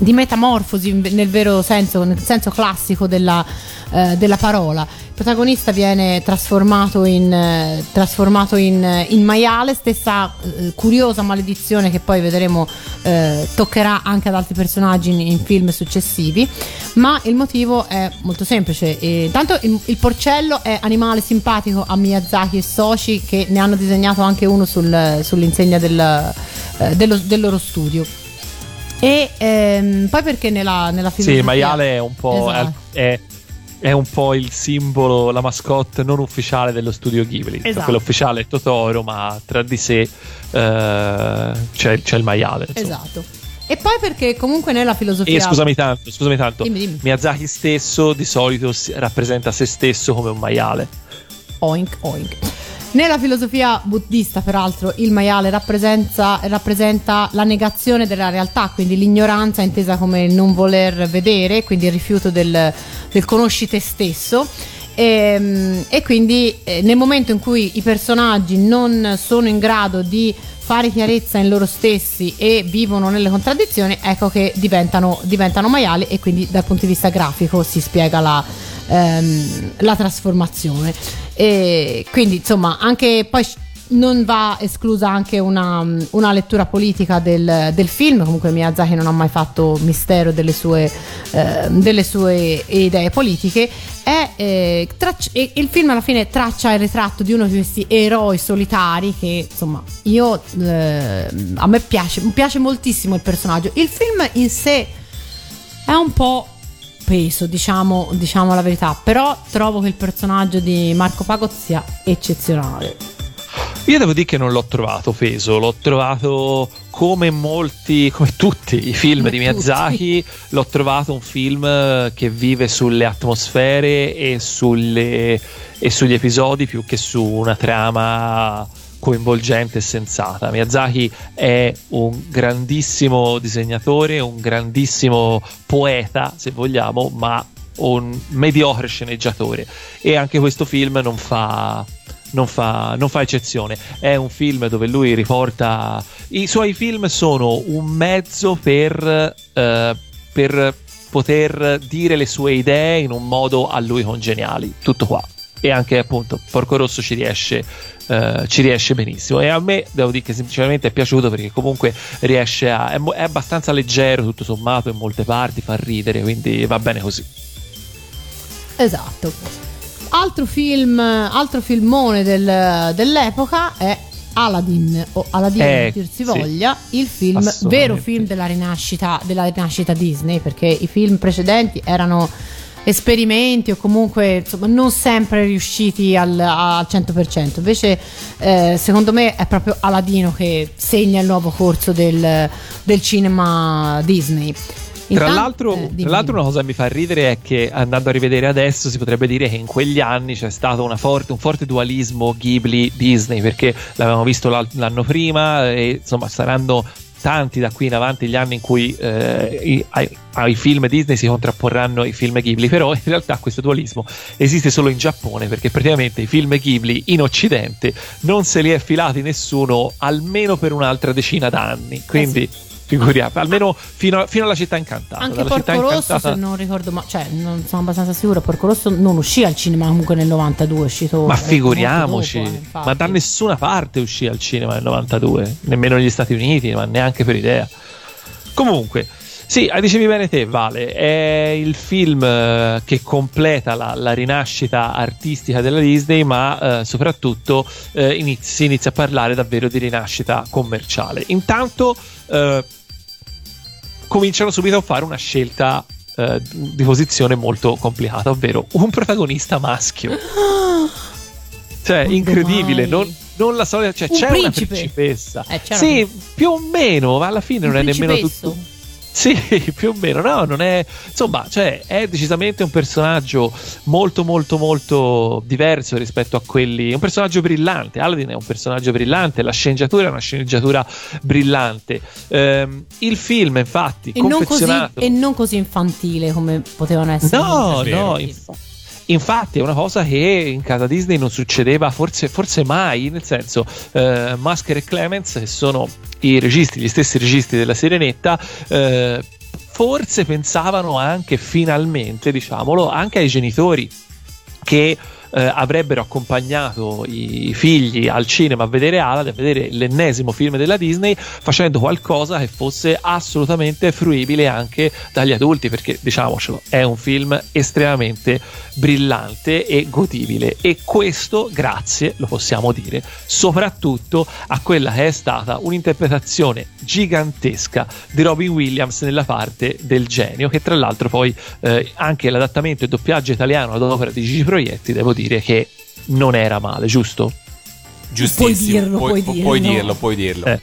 di metamorfosi nel vero senso, nel senso classico della, eh, della parola. Il protagonista viene trasformato in, eh, trasformato in, in maiale, stessa eh, curiosa maledizione che poi vedremo eh, toccherà anche ad altri personaggi in, in film successivi, ma il motivo è molto semplice. Intanto il, il porcello è animale simpatico a Miyazaki e soci che ne hanno disegnato anche uno sul- sull'insegna del, eh, dello- del loro studio. E ehm, poi perché nella, nella Sì, filosofia il maiale è un po'. Esatto. È, è un po' il simbolo, la mascotte non ufficiale dello studio Ghibli. Esatto. Quello ufficiale è Totoro, ma tra di sé eh, c'è, c'è il maiale. insomma. Esatto. E poi perché comunque nella filosofia E scusami tanto, scusami tanto. Dimmi, dimmi. Miyazaki stesso di solito rappresenta se stesso come un maiale. Oink, oink. Nella filosofia buddista, peraltro, il maiale rappresenta, la negazione della realtà, quindi l'ignoranza intesa come il non voler vedere, quindi il rifiuto del, del conosci te stesso. E, e quindi eh, nel momento in cui i personaggi non sono in grado di fare chiarezza in loro stessi e vivono nelle contraddizioni, ecco che diventano, diventano maiali e quindi dal punto di vista grafico si spiega la, ehm, la trasformazione. E quindi insomma anche poi non va esclusa anche una, una lettura politica del, del film, comunque Miyazaki non ha mai fatto mistero delle sue, eh, delle sue idee politiche. È, eh, traccia- e il film alla fine traccia il ritratto di uno di questi eroi solitari che insomma io eh, a me piace, piace moltissimo il personaggio. Il film in sé è un po' peso, diciamo, diciamo la verità, però trovo che il personaggio di Marco Pagot sia eccezionale. Io devo dire che non l'ho trovato peso, l'ho trovato come molti, come tutti i film Come di Miyazaki, l'ho trovato un film che vive sulle atmosfere e, sulle- e sugli episodi più che su una trama coinvolgente e sensata. Miyazaki è un grandissimo disegnatore, un grandissimo poeta, se vogliamo, ma un mediocre sceneggiatore e anche questo film non fa non fa, non fa eccezione. È un film dove lui riporta. I suoi film sono un mezzo per, eh, per poter dire le sue idee in un modo a lui congeniali. Tutto qua. E anche appunto Porco Rosso ci riesce, eh, ci riesce benissimo. E a me devo dire che semplicemente è piaciuto perché comunque riesce a. È, è abbastanza leggero tutto sommato in molte parti, fa ridere, quindi va bene così. Esatto. Altro film, altro filmone del- dell'epoca è Aladdin o Aladdin Eh, dir si sì. voglia, il film, vero film della rinascita, della rinascita Disney, perché i film precedenti erano esperimenti o comunque insomma, non sempre riusciti al, al 100%. Invece, eh, secondo me, è proprio Aladino che segna il nuovo corso del, del cinema Disney. Tra Intan- l'altro, eh, tra l'altro una cosa che mi fa ridere è che andando a rivedere adesso si potrebbe dire che in quegli anni c'è stato forte- un forte dualismo Ghibli-Disney perché l'avevamo visto l'anno prima e insomma saranno tanti da qui in avanti gli anni in cui eh, i- ai, ai film Disney si contrapporranno i film Ghibli però in realtà questo dualismo esiste solo in Giappone perché praticamente i film Ghibli in Occidente non se li è filati nessuno almeno per un'altra decina d'anni. Quindi figuriamo almeno fino, fino alla città incantata Anche Porco Rosso, incantata se non ricordo, ma cioè, non sono abbastanza sicura. Porco Rosso non uscì al cinema comunque nel 92, è uscito. Ma figuriamoci, dopo, eh, ma da nessuna parte uscì al cinema nel 92, nemmeno negli Stati Uniti, ma neanche per idea. Comunque, sì, dicevi bene te, Vale, è il film eh, che completa la, la rinascita artistica della Disney, ma eh, soprattutto eh, inizi- si inizia a parlare davvero di rinascita commerciale. Intanto eh, cominciano subito a fare una scelta eh, di posizione molto complicata, ovvero un protagonista maschio. [gasps] Cioè, Quando incredibile, non, non la solita, cioè Un c'è principe. una principessa. Eh, sì, più o meno, ma alla fine Un non è nemmeno tutto. Sì, [laughs] più o meno, no, non è. Insomma, cioè, è decisamente un personaggio molto, molto, molto diverso rispetto a quelli. È un personaggio brillante. Aladdin è un personaggio brillante. La sceneggiatura è una sceneggiatura brillante. Ehm, il film, infatti, E non, così, confezionato. e non così infantile come potevano essere. No, no, inf- infatti è una cosa che in casa Disney non succedeva forse, forse mai, nel senso eh, Masker e Clemens, che sono i registi, gli stessi registi della Sirenetta, eh, forse pensavano anche finalmente, diciamolo, anche ai genitori che eh, avrebbero accompagnato i figli al cinema a vedere Aladdin, a vedere l'ennesimo film della Disney, facendo qualcosa che fosse assolutamente fruibile anche dagli adulti, perché diciamocelo, è un film estremamente brillante e godibile. E questo grazie, lo possiamo dire, soprattutto a quella che è stata un'interpretazione gigantesca di Robin Williams nella parte del genio, che tra l'altro poi eh, anche l'adattamento e doppiaggio italiano ad opera di Gigi Proietti, devo dire che non era male, giusto? Giustissimo. dirlo, puoi pu- dirlo. puoi dirlo, puoi dirlo. Eh.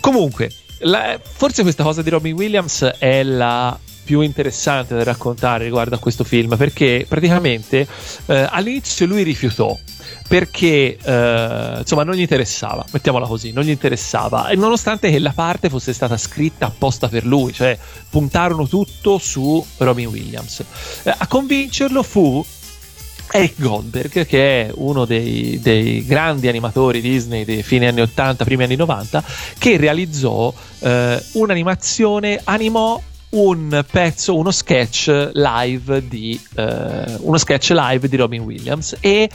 Comunque, la- forse questa cosa di Robin Williams è la più interessante da raccontare riguardo a questo film perché praticamente eh, all'inizio lui rifiutò perché eh, insomma non gli interessava, mettiamola così, non gli interessava e nonostante che la parte fosse stata scritta apposta per lui, cioè puntarono tutto su Robin Williams. Eh, a convincerlo fu Eric Goldberg, che è uno dei, dei grandi animatori Disney dei fine anni 80, primi anni 90, che realizzò eh, un'animazione, animò un pezzo, uno sketch live di eh, uno sketch live di Robin Williams e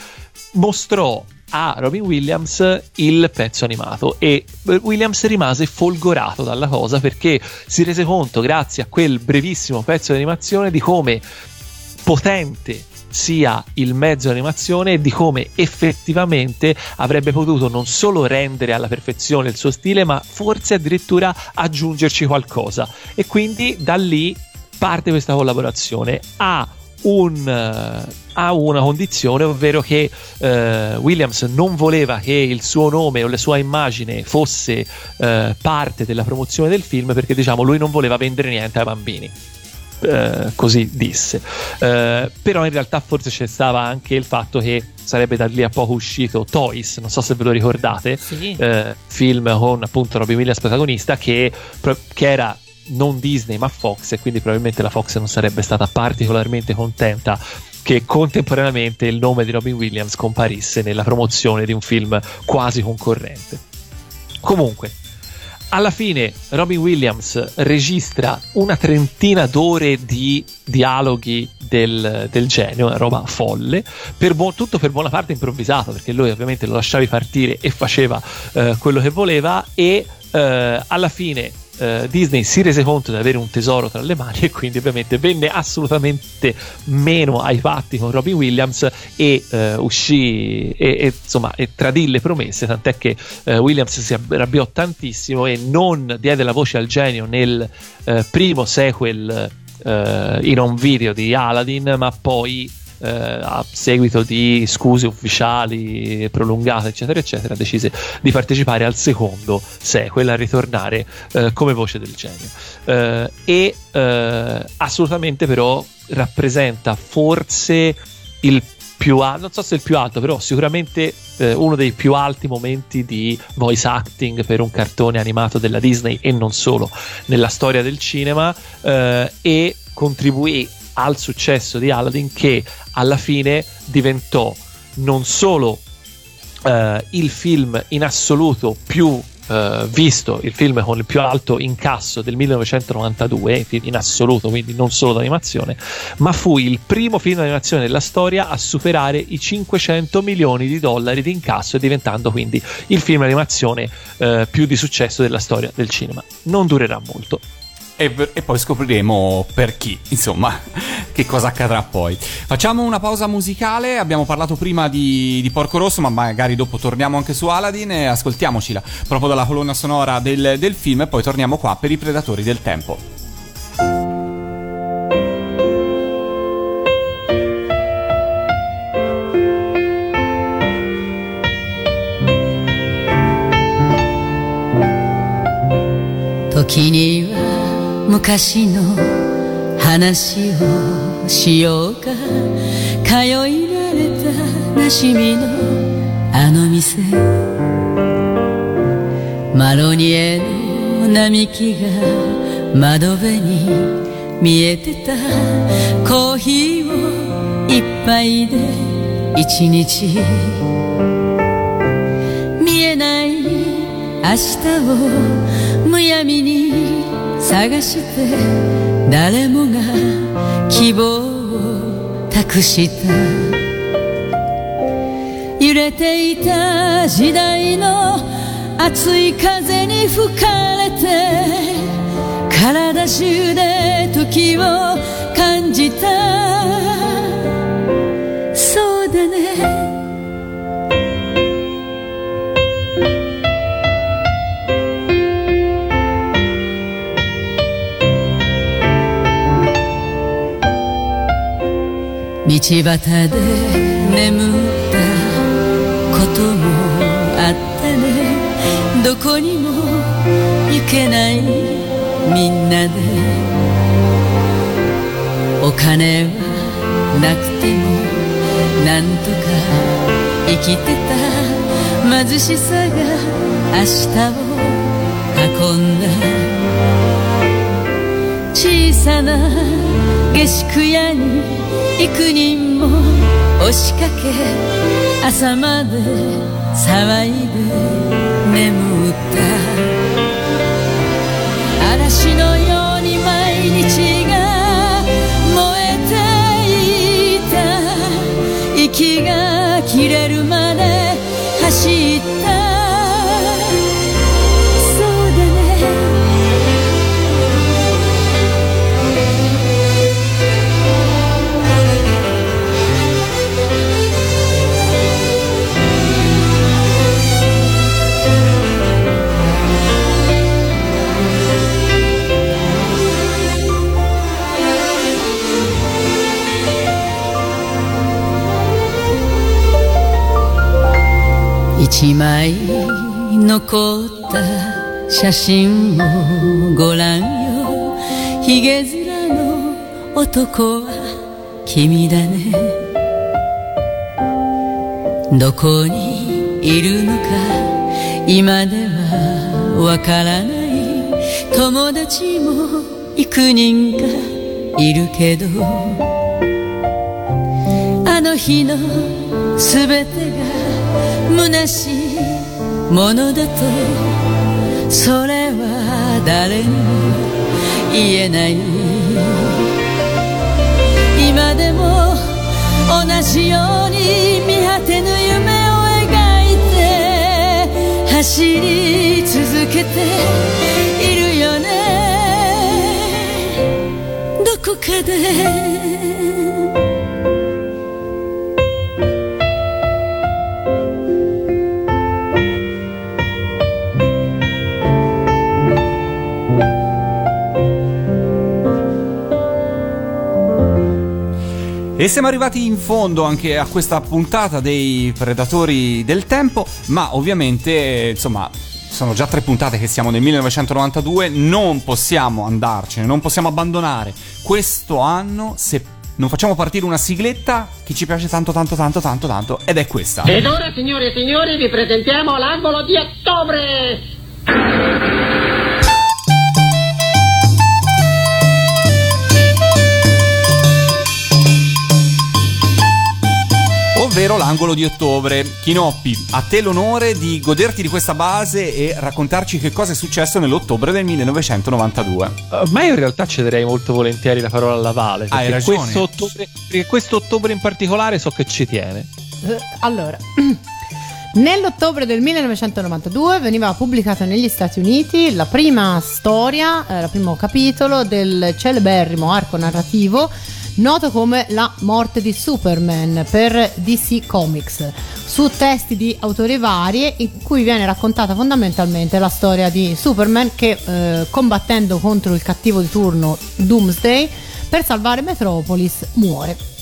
mostrò a Robin Williams il pezzo animato e Williams rimase folgorato dalla cosa perché si rese conto grazie a quel brevissimo pezzo di animazione di come potente sia il mezzo animazione e di come effettivamente avrebbe potuto non solo rendere alla perfezione il suo stile, ma forse addirittura aggiungerci qualcosa. E quindi da lì parte questa collaborazione. Ha un, eh, ha una condizione, ovvero che eh, Williams non voleva che il suo nome o la sua immagine fosse eh, parte della promozione del film perché diciamo lui non voleva vendere niente ai bambini. Eh, così disse. Eh, però in realtà forse c'è stava anche il fatto che sarebbe da lì a poco uscito Toys, non so se ve lo ricordate, Sì. eh, film con appunto Robin Williams protagonista che, che era non Disney ma Fox e quindi probabilmente la Fox non sarebbe stata particolarmente contenta che contemporaneamente il nome di Robin Williams comparisse nella promozione di un film quasi concorrente. Comunque, alla fine Robin Williams registra una trentina d'ore di dialoghi del, del genio, una roba folle, per buon- tutto per buona parte improvvisato, perché lui ovviamente lo lasciavi partire e faceva eh, quello che voleva e eh, alla fine eh, Disney si rese conto di avere un tesoro tra le mani e quindi ovviamente venne assolutamente meno ai patti con Robin Williams e eh, uscì e, e, insomma e tradì le promesse tant'è che eh, Williams si arrabbiò tantissimo e non diede la voce al genio nel eh, primo sequel eh, in un video di Aladdin, ma poi eh, a seguito di scuse ufficiali prolungate, eccetera, eccetera, decise di partecipare al secondo sequel, a ritornare eh, come voce del genio. Eh, e eh, assolutamente però rappresenta forse il più alto, non so se il più alto, però sicuramente eh, uno dei più alti momenti di voice acting per un cartone animato della Disney e non solo nella storia del cinema eh, e contribuì al successo di Aladdin che alla fine diventò non solo eh, il film in assoluto più eh, visto, il film con il più alto incasso del 1992 in assoluto, quindi non solo d'animazione, ma fu il primo film d'animazione della storia a superare i 500 milioni di dollari di incasso e diventando quindi il film d'animazione eh, più di successo della storia del cinema. Non durerà molto E, e poi scopriremo per chi, insomma, che cosa accadrà poi. Facciamo una pausa musicale. Abbiamo parlato prima di, di Porco Rosso, ma magari dopo torniamo anche su Aladdin e ascoltiamocela proprio dalla colonna sonora del, del film. E poi torniamo qua per i Predatori del Tempo. 時には 昔の話をしようか。通い慣れたなしみのあの店。マロニエの並木が窓辺に見えてた。コーヒーを一杯で一日。見えない明日をむやみに探して誰もが希望を託した。揺れていた時代の熱い風に吹かれて体中で時を感じた。そうだね。道端で眠ったこともあったね。どこにも行けないみんなで。お金はなくてもなんとか生きてた。貧しさが明日を運んだ。小さな下宿屋に幾人も押しかけ朝まで騒いで眠った嵐のように毎日が燃えていた息が切れるまで走った一枚残った写真をご覧よ。ひげ面の男は君だね。どこにいるのか今ではわからない。友達も幾人かいるけどあの日のすべてが虚しいものだとそれは誰にも言えない。今でも同じように見果てぬ夢を描いて走り続けているよね。どこかで。E siamo arrivati in fondo anche a questa puntata dei Predatori del Tempo, ma ovviamente, insomma, sono già tre puntate che siamo nel 1992, non possiamo andarcene, non possiamo abbandonare questo anno se non facciamo partire una sigletta che ci piace tanto tanto tanto tanto tanto ed è questa. Ed ora, signore e signori, vi presentiamo l'angolo di ottobre! Ovvero l'angolo di ottobre. Chinoppi, a te l'onore di goderti di questa base e raccontarci che cosa è successo nell'ottobre del 1992. Uh, ma io in realtà cederei molto volentieri la parola alla Vale. Hai perché ragione. Questo ottobre, perché questo ottobre in particolare so che ci tiene. Eh, Allora, [clears throat] nell'ottobre del 1992 veniva pubblicata negli Stati Uniti la prima storia, eh, il primo capitolo del celeberrimo arco narrativo noto come La morte di Superman per DC Comics, su testi di autori vari in cui viene raccontata fondamentalmente la storia di Superman che eh, combattendo contro il cattivo di turno Doomsday per salvare Metropolis muore.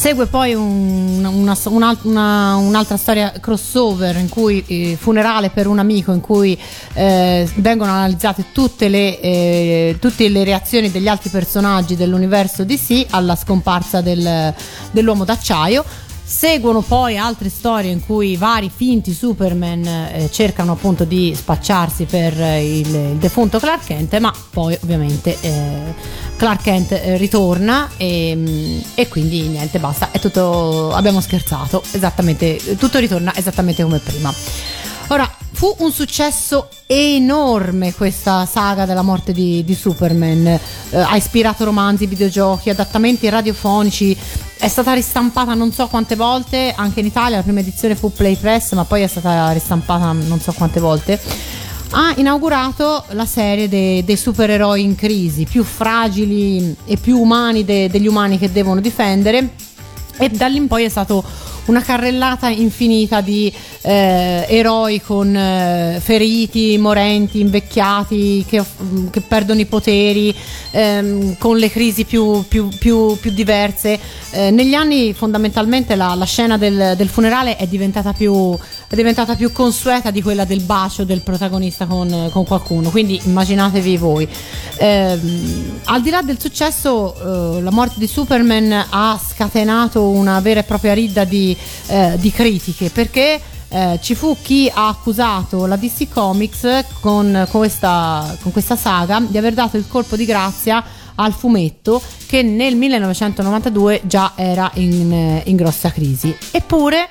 Segue poi un- una- una- una- un'altra storia crossover in cui eh, funerale per un amico in cui eh, vengono analizzate tutte le, eh, tutte le reazioni degli altri personaggi dell'universo DC alla scomparsa del- dell'uomo d'acciaio. Seguono poi altre storie in cui vari finti Superman eh, cercano appunto di spacciarsi per eh, il, il defunto Clark Kent, ma poi ovviamente eh, Clark Kent eh, ritorna e, mm, e quindi niente, basta, è tutto, abbiamo scherzato, esattamente, tutto ritorna esattamente come prima. Ora, fu un successo enorme questa saga della morte di, di Superman, Eh, ha ispirato romanzi, videogiochi, adattamenti radiofonici, è stata ristampata non so quante volte, anche in Italia la prima edizione fu Play Press, ma poi è stata ristampata non so quante volte. Ha inaugurato la serie de- dei supereroi in crisi, più fragili e più umani de- degli umani che devono difendere. E da lì in poi è stato una carrellata infinita di eh, eroi con eh, feriti, morenti, invecchiati, che, che perdono i poteri, ehm, con le crisi più, più- più- più diverse. Eh, negli anni fondamentalmente la, la scena del, del funerale è diventata più è diventata più consueta di quella del bacio del protagonista con, con qualcuno, quindi immaginatevi voi. Ehm, al di là del successo, eh, la morte di Superman ha scatenato una vera e propria ridda di, eh, di critiche perché eh, ci fu chi ha accusato la DC Comics con questa, con questa saga di aver dato il colpo di grazia al fumetto che nel 1992 già era in, eh, in grossa crisi. Eppure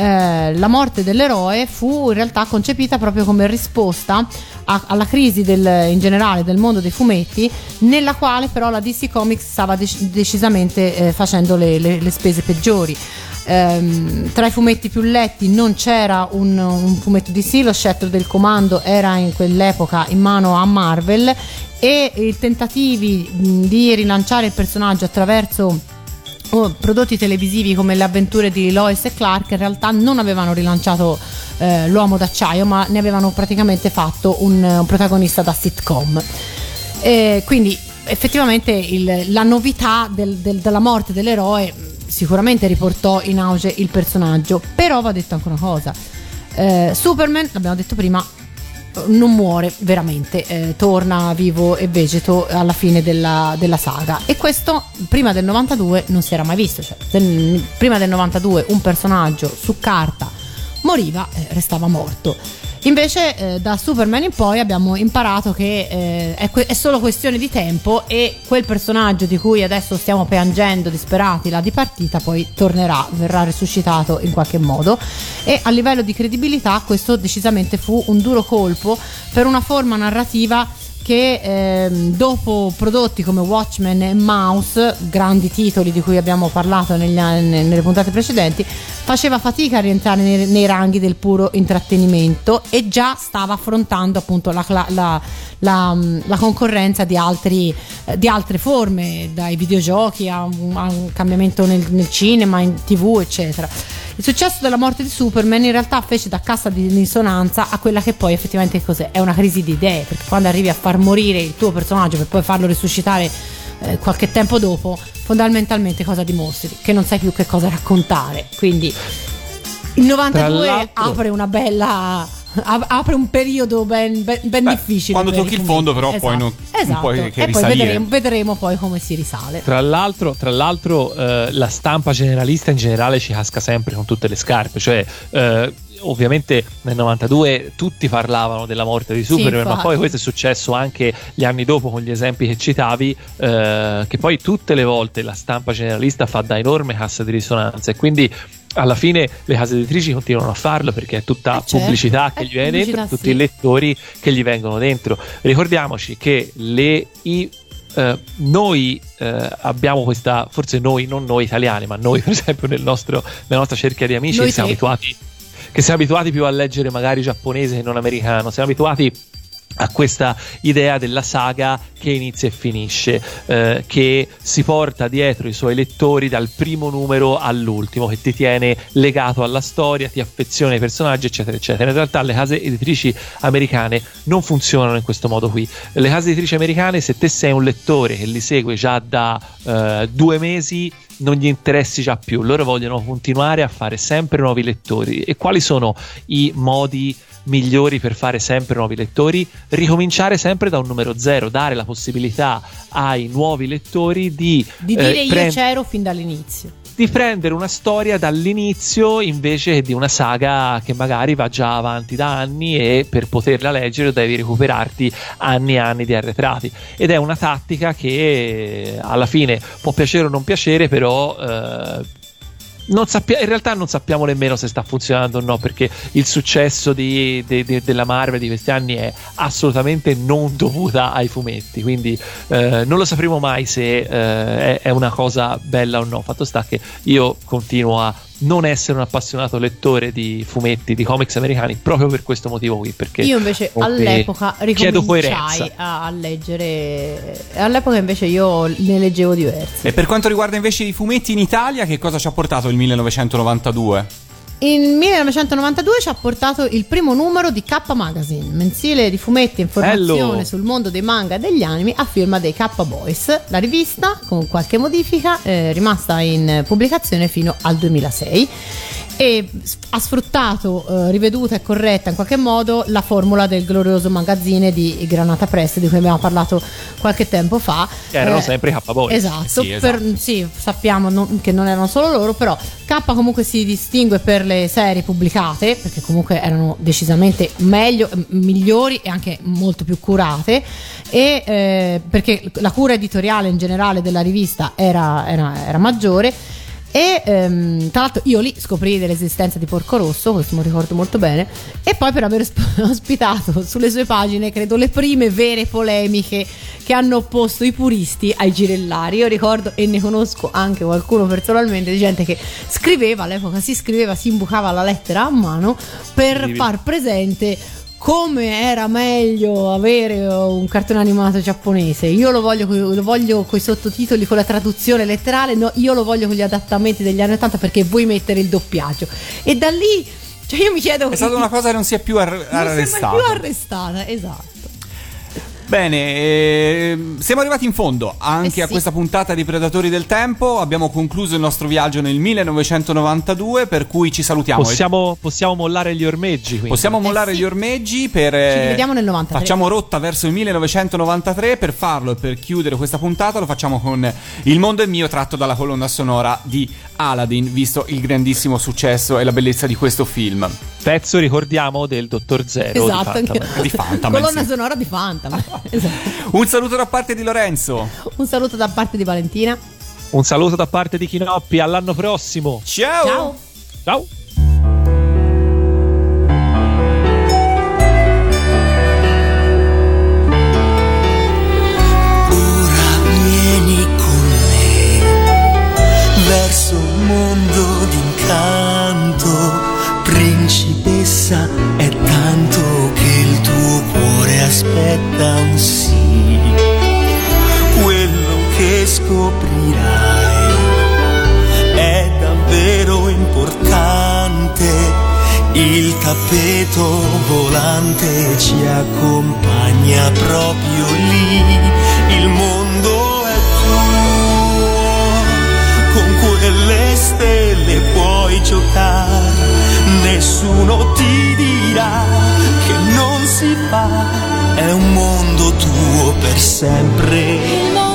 eh, la morte dell'eroe fu in realtà concepita proprio come risposta a- alla crisi del- in generale del mondo dei fumetti, nella quale però la DC Comics stava dec- decisamente eh, facendo le, le- le spese peggiori. Ehm, tra i fumetti più letti non c'era un, un fumetto DC, lo scettro del comando era in quell'epoca in mano a Marvel e i tentativi di rilanciare il personaggio attraverso o prodotti televisivi come le avventure di Lois e Clark in realtà non avevano rilanciato eh, l'uomo d'acciaio ma ne avevano praticamente fatto un, un protagonista da sitcom. E quindi effettivamente il- la novità del- del- della morte dell'eroe mh, sicuramente riportò in auge il personaggio. Però va detto anche una cosa Eh, Superman l'abbiamo detto prima non muore veramente, eh, torna vivo e vegeto alla fine della, della saga. E questo prima del 92 non si era mai visto. Cioè, prima del 92 un personaggio su carta moriva, eh, restava morto. Invece eh, da Superman in poi abbiamo imparato che eh, è, que- è solo questione di tempo e quel personaggio di cui adesso stiamo piangendo disperati la dipartita poi tornerà, verrà resuscitato in qualche modo. E a livello di credibilità questo decisamente fu un duro colpo per una forma narrativa che ehm, dopo prodotti come Watchmen e Mouse, grandi titoli di cui abbiamo parlato negli nelle puntate precedenti, faceva fatica a rientrare nei, nei ranghi del puro intrattenimento e già stava affrontando appunto la, la- la- la, mm, la concorrenza di, altri, eh, di altre forme, dai videogiochi a un, a un cambiamento nel, nel cinema, in tv, eccetera. Il successo della morte di Superman in realtà fece da cassa di dissonanza a quella che poi effettivamente cos'è? È una crisi di idee, perché quando arrivi a far morire il tuo personaggio per poi farlo risuscitare eh, qualche tempo dopo, fondamentalmente cosa dimostri? Che non sai più che cosa raccontare. Quindi il 92 l'altro- apre una bella. Ap- apre un periodo ben, ben- ben Beh, difficile. quando tocchi il fondo, però, poi non- non Esatto. puoi che e poi vedremo, vedremo poi come si risale. Tra l'altro, tra l'altro eh, la stampa generalista in generale ci casca sempre con tutte le scarpe, cioè eh, ovviamente nel 92 tutti parlavano della morte di Superman, ma infatti. poi questo è successo anche gli anni dopo con gli esempi che citavi, eh, che poi tutte le volte la stampa generalista fa da enorme cassa di risonanza e quindi alla fine le case editrici continuano a farlo perché è tutta Eh, certo. pubblicità che È gli viene dentro, pubblicità, tutti sì. i lettori che gli vengono dentro. Ricordiamoci che le i eh, noi eh, abbiamo questa, forse noi, non noi italiani, ma noi [laughs] per esempio nel nostro, nella nostra cerchia di amici Noi che siamo abituati che siamo abituati più a leggere magari giapponese che non americano, siamo abituati a questa idea della saga che inizia e finisce, eh, che si porta dietro i suoi lettori dal primo numero all'ultimo, che ti tiene legato alla storia, ti affeziona ai personaggi, eccetera, eccetera. In realtà le case editrici americane non funzionano in questo modo qui. Le case editrici americane, se te sei un lettore che li segue già da eh, due mesi, non gli interessi già più, loro vogliono continuare a fare sempre nuovi lettori. E quali sono i modi migliori per fare sempre nuovi lettori? Ricominciare sempre da un numero zero, dare la possibilità ai nuovi lettori di, Di eh, dire io prend- c'ero fin dall'inizio. Di prendere una storia dall'inizio invece che di una saga che magari va già avanti da anni e per poterla leggere devi recuperarti anni e anni di arretrati. Ed è una tattica che eh, alla fine può piacere o non piacere però eh, sappia- in realtà non sappiamo nemmeno se sta funzionando o no perché il successo di- di- di- della Marvel di questi anni è assolutamente non dovuta ai fumetti quindi eh, non lo sapremo mai se eh, è, è una cosa bella o no. Fatto sta che io continuo a non essere un appassionato lettore di fumetti di comics americani proprio per questo motivo qui perché Io invece all'epoca ricominciai a, a leggere. All'epoca invece io ne leggevo diversi. E per quanto riguarda invece i fumetti in Italia, che cosa ci ha portato il 1992? In 1992 ci ha portato il primo numero di K Magazine, mensile di fumetti e informazione Bello. sul mondo dei manga e degli anime a firma dei K Boys. La rivista, con qualche modifica, è rimasta in pubblicazione fino al 2006 e ha sfruttato, eh, riveduta e corretta in qualche modo, la formula del glorioso magazzine di Granata Press di cui abbiamo parlato qualche tempo fa. che erano Eh, sempre i K-Boys Esatto, Sì, esatto. per- sì, sappiamo non- che non erano solo loro, però K comunque si distingue per le serie pubblicate, perché comunque erano decisamente meglio, migliori e anche molto più curate, e eh, perché la cura editoriale in generale della rivista era, era- era maggiore. E ehm, tra l'altro io lì scoprì dell'esistenza di Porco Rosso, questo mi ricordo molto bene, e poi per aver sp- [laughs] ospitato sulle sue pagine, credo, le prime vere polemiche che hanno opposto i puristi ai girellari. Io ricordo e ne conosco anche qualcuno personalmente di gente che scriveva, all'epoca si scriveva, si imbucava la lettera a mano per far presente come era meglio avere uh, un cartone animato giapponese. Io lo voglio, lo voglio con i sottotitoli, con la traduzione letterale, no, io lo voglio con gli adattamenti degli anni 80 perché vuoi mettere il doppiaggio. E da lì, cioè io mi chiedo... È stata una [laughs] cosa che non si è più ar- non sembra arrestata. più arrestata, esatto. Bene, ehm, siamo arrivati in fondo anche Eh a sì. questa puntata di Predatori del Tempo. Abbiamo concluso il nostro viaggio nel 1992, per cui ci salutiamo. possiamo, possiamo mollare gli ormeggi quindi. Possiamo mollare Eh sì. gli ormeggi per. eh, rivediamo nel 93. Facciamo rotta verso il 1993. Per farlo e per chiudere questa puntata lo facciamo con Il mondo è mio, tratto dalla colonna sonora di Aladdin, visto il grandissimo successo e la bellezza di questo film. Pezzo ricordiamo del Dottor Zero Esatto, di Fantaman. Di Colonna sì. sonora di Fantaman. [laughs] esatto. Un saluto da parte di Lorenzo. Un saluto da parte di Valentina. un saluto da parte di Chinoppi all'anno prossimo Ciao. Ciao. ciao Ora vieni con me verso un mondo d'incanto, aspetta un sì, quello che scoprirai è davvero importante. Il tappeto volante ci accompagna proprio lì, il mondo è tuo, con quelle stelle puoi giocare, nessuno ti dirà che non si fa è un mondo tuo per sempre.